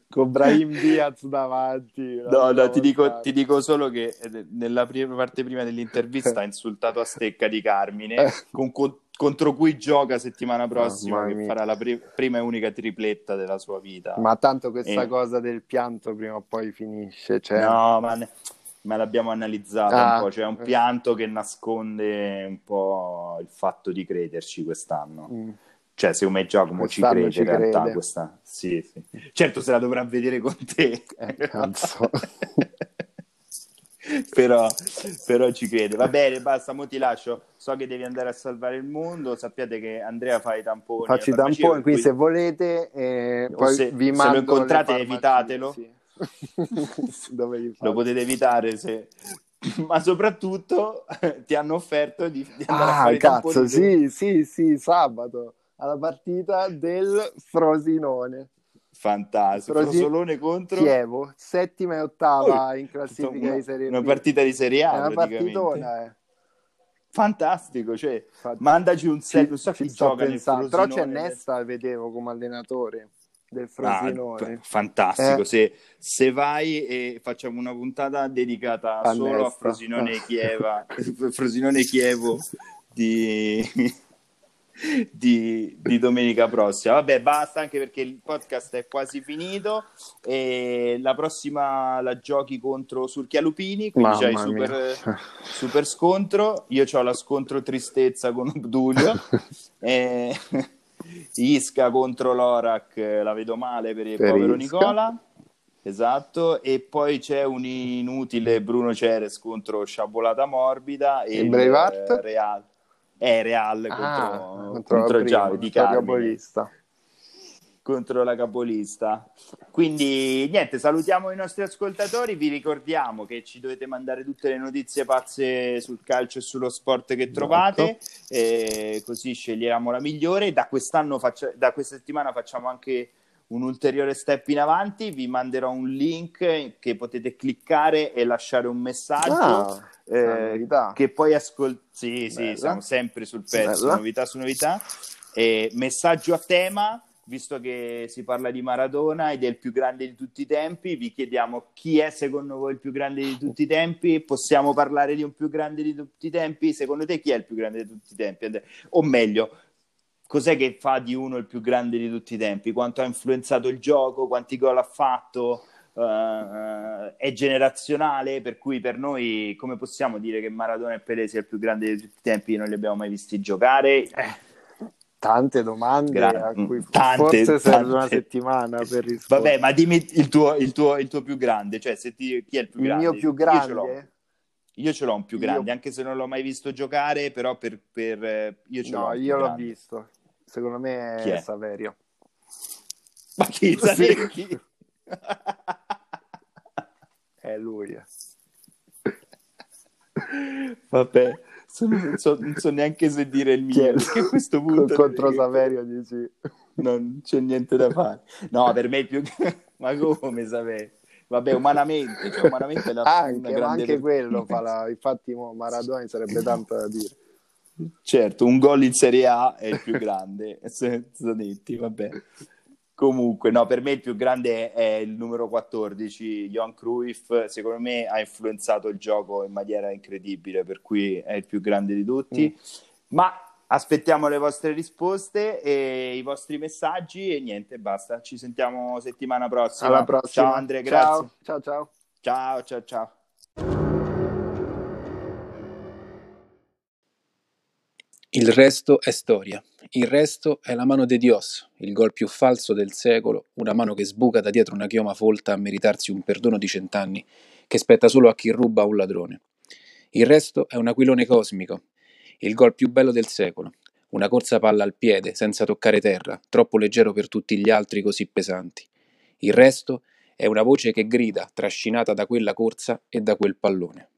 Speaker 6: Con Brahim Diaz davanti.
Speaker 1: No, no, ti dico, ti dico solo che eh, nella prima parte prima dell'intervista ha (laughs) insultato a stecca di Carmine,
Speaker 6: Eh.
Speaker 1: con- co- contro cui gioca settimana prossima,
Speaker 6: Mamma
Speaker 1: che farà la pri- prima e unica tripletta della sua vita.
Speaker 6: Ma tanto questa
Speaker 1: Eh.
Speaker 6: cosa del pianto prima o poi finisce. Cioè...
Speaker 1: No, ma, ne- ma l'abbiamo analizzato
Speaker 6: Ah.
Speaker 1: un po', c'è un pianto che nasconde un po' il fatto di crederci quest'anno.
Speaker 6: Mm.
Speaker 1: Cioè, secondo me Giacomo ci crede
Speaker 6: ci
Speaker 1: in realtà
Speaker 6: crede.
Speaker 1: questa... Sì, sì. Certo se la dovrà vedere con te.
Speaker 6: Eh, cazzo. (laughs)
Speaker 1: però, però ci crede. Va bene, basta, mo ti lascio. So che devi andare a salvare il mondo. Sappiate che Andrea fa i tamponi.
Speaker 6: Faccio i tamponi,
Speaker 1: cui-
Speaker 6: se volete, eh, poi
Speaker 1: se-
Speaker 6: vi
Speaker 1: se
Speaker 6: mando
Speaker 1: lo incontrate, evitatelo.
Speaker 6: sì. (laughs)
Speaker 1: Lo potete evitare se... (clears throat) Ma soprattutto (laughs) ti hanno offerto di, di andare a
Speaker 6: Ah,
Speaker 1: fare i
Speaker 6: cazzo,
Speaker 1: tamponi
Speaker 6: sì, sì, sì, sabato alla partita del Frosinone.
Speaker 1: Fantastico.
Speaker 6: Frosi-
Speaker 1: Frosolone contro
Speaker 6: Chievo, settima e ottava
Speaker 1: Oh,
Speaker 6: in classifica
Speaker 1: una,
Speaker 6: di Serie
Speaker 1: una
Speaker 6: B.
Speaker 1: partita di Serie A
Speaker 6: È una partitona, eh.
Speaker 1: Fantastico, cioè,
Speaker 6: Infatti,
Speaker 1: mandaci un
Speaker 6: ci-
Speaker 1: set, so
Speaker 6: ci
Speaker 1: chi
Speaker 6: sto pensando. Però c'è. Nesta, vedevo come allenatore del
Speaker 1: Ah,
Speaker 6: Frosinone.
Speaker 1: f- fantastico,
Speaker 6: Eh.
Speaker 1: se, se vai e facciamo una puntata dedicata
Speaker 6: A
Speaker 1: solo a
Speaker 6: Nesta.
Speaker 1: Frosinone Chieva, (laughs) Frosinone Chievo di, di, di, domenica prossima. Vabbè, basta anche perché il podcast è quasi finito e la prossima la giochi contro Surchia Lupini, quindi c'hai super, super, scontro. Io ho la scontro tristezza con Obdulio. (laughs) e... Isca contro l'Orac la vedo male per il per povero Isca. Nicola. Esatto, e poi c'è un inutile Bruno Ceres contro Sciabolata Morbida e il
Speaker 6: Braveheart?
Speaker 1: Real. Eh, Real
Speaker 6: ah,
Speaker 1: contro, contro, contro Giavi di
Speaker 6: capolista.
Speaker 1: Contro la capolista. Quindi niente, salutiamo i nostri ascoltatori, vi ricordiamo che ci dovete mandare tutte le notizie pazze sul calcio e sullo sport che trovate, esatto. così scegliamo la migliore. Da quest'anno, faccia, da questa settimana facciamo anche un ulteriore step in avanti, vi manderò un link che potete cliccare e lasciare un messaggio
Speaker 6: ah, eh,
Speaker 1: che poi ascoltare. Sì, sì, siamo sempre sul pezzo, Bella. novità su novità. E messaggio a tema, visto che si parla di Maradona ed è il più grande di tutti i tempi, vi chiediamo chi è secondo voi il più grande di tutti i tempi? Possiamo parlare di un più grande di tutti i tempi? Secondo te chi è il più grande di tutti i tempi? O meglio, cos'è che fa di uno il più grande di tutti i tempi? Quanto ha influenzato il gioco? Quanti gol ha fatto? Uh, è generazionale, per cui per noi come possiamo dire che Maradona e Pelé sia il più grande di tutti i tempi? Non li abbiamo mai visti giocare. Eh,
Speaker 6: tante domande Gra- a cui tante, forse serve tante. una settimana per rispondere.
Speaker 1: Vabbè, ma dimmi il tuo, il tuo, il tuo più grande, cioè se ti, chi è il più grande?
Speaker 6: Il mio più grande?
Speaker 1: Io io ce l'ho un più grande, io... anche se non l'ho mai visto giocare, però per, per eh, io ce
Speaker 6: no,
Speaker 1: l'ho.
Speaker 6: Io l'ho visto. Secondo me è, è? Saverio.
Speaker 1: Ma chi? (laughs) Saverio chi? (laughs)
Speaker 6: è lui.
Speaker 1: Vabbè, non so, non so, neanche se dire il mio, perché a questo punto...
Speaker 6: Contro Saverio dici...
Speaker 1: Non c'è niente da fare. No, per me è più... (laughs) Ma come Saverio? Vabbè, umanamente, cioè, umanamente
Speaker 6: la, anche, grande... anche quello fa la... Infatti Maradona sarebbe tanto da dire.
Speaker 1: Certo, un gol in Serie A è il più grande, (laughs) senza detti, vabbè. Comunque, no, per me il più grande è il numero 14, Johan Cruyff, secondo me ha influenzato il gioco in maniera incredibile, per cui è il più grande di tutti. Mm. Ma aspettiamo le vostre risposte e i vostri messaggi e niente, basta. Ci sentiamo settimana prossima.
Speaker 6: Alla prossima.
Speaker 1: Ciao Andrea, grazie.
Speaker 6: Ciao, ciao.
Speaker 1: Ciao, ciao, ciao.
Speaker 4: Il resto è storia. Il resto è la mano de Dios, il gol più falso del secolo, una mano che sbuca da dietro una chioma folta a meritarsi un perdono di cent'anni che spetta solo a chi ruba un ladrone. Il resto è un aquilone cosmico, il gol più bello del secolo, una corsa palla al piede senza toccare terra, troppo leggero per tutti gli altri così pesanti. Il resto è una voce che grida, trascinata da quella corsa e da quel pallone.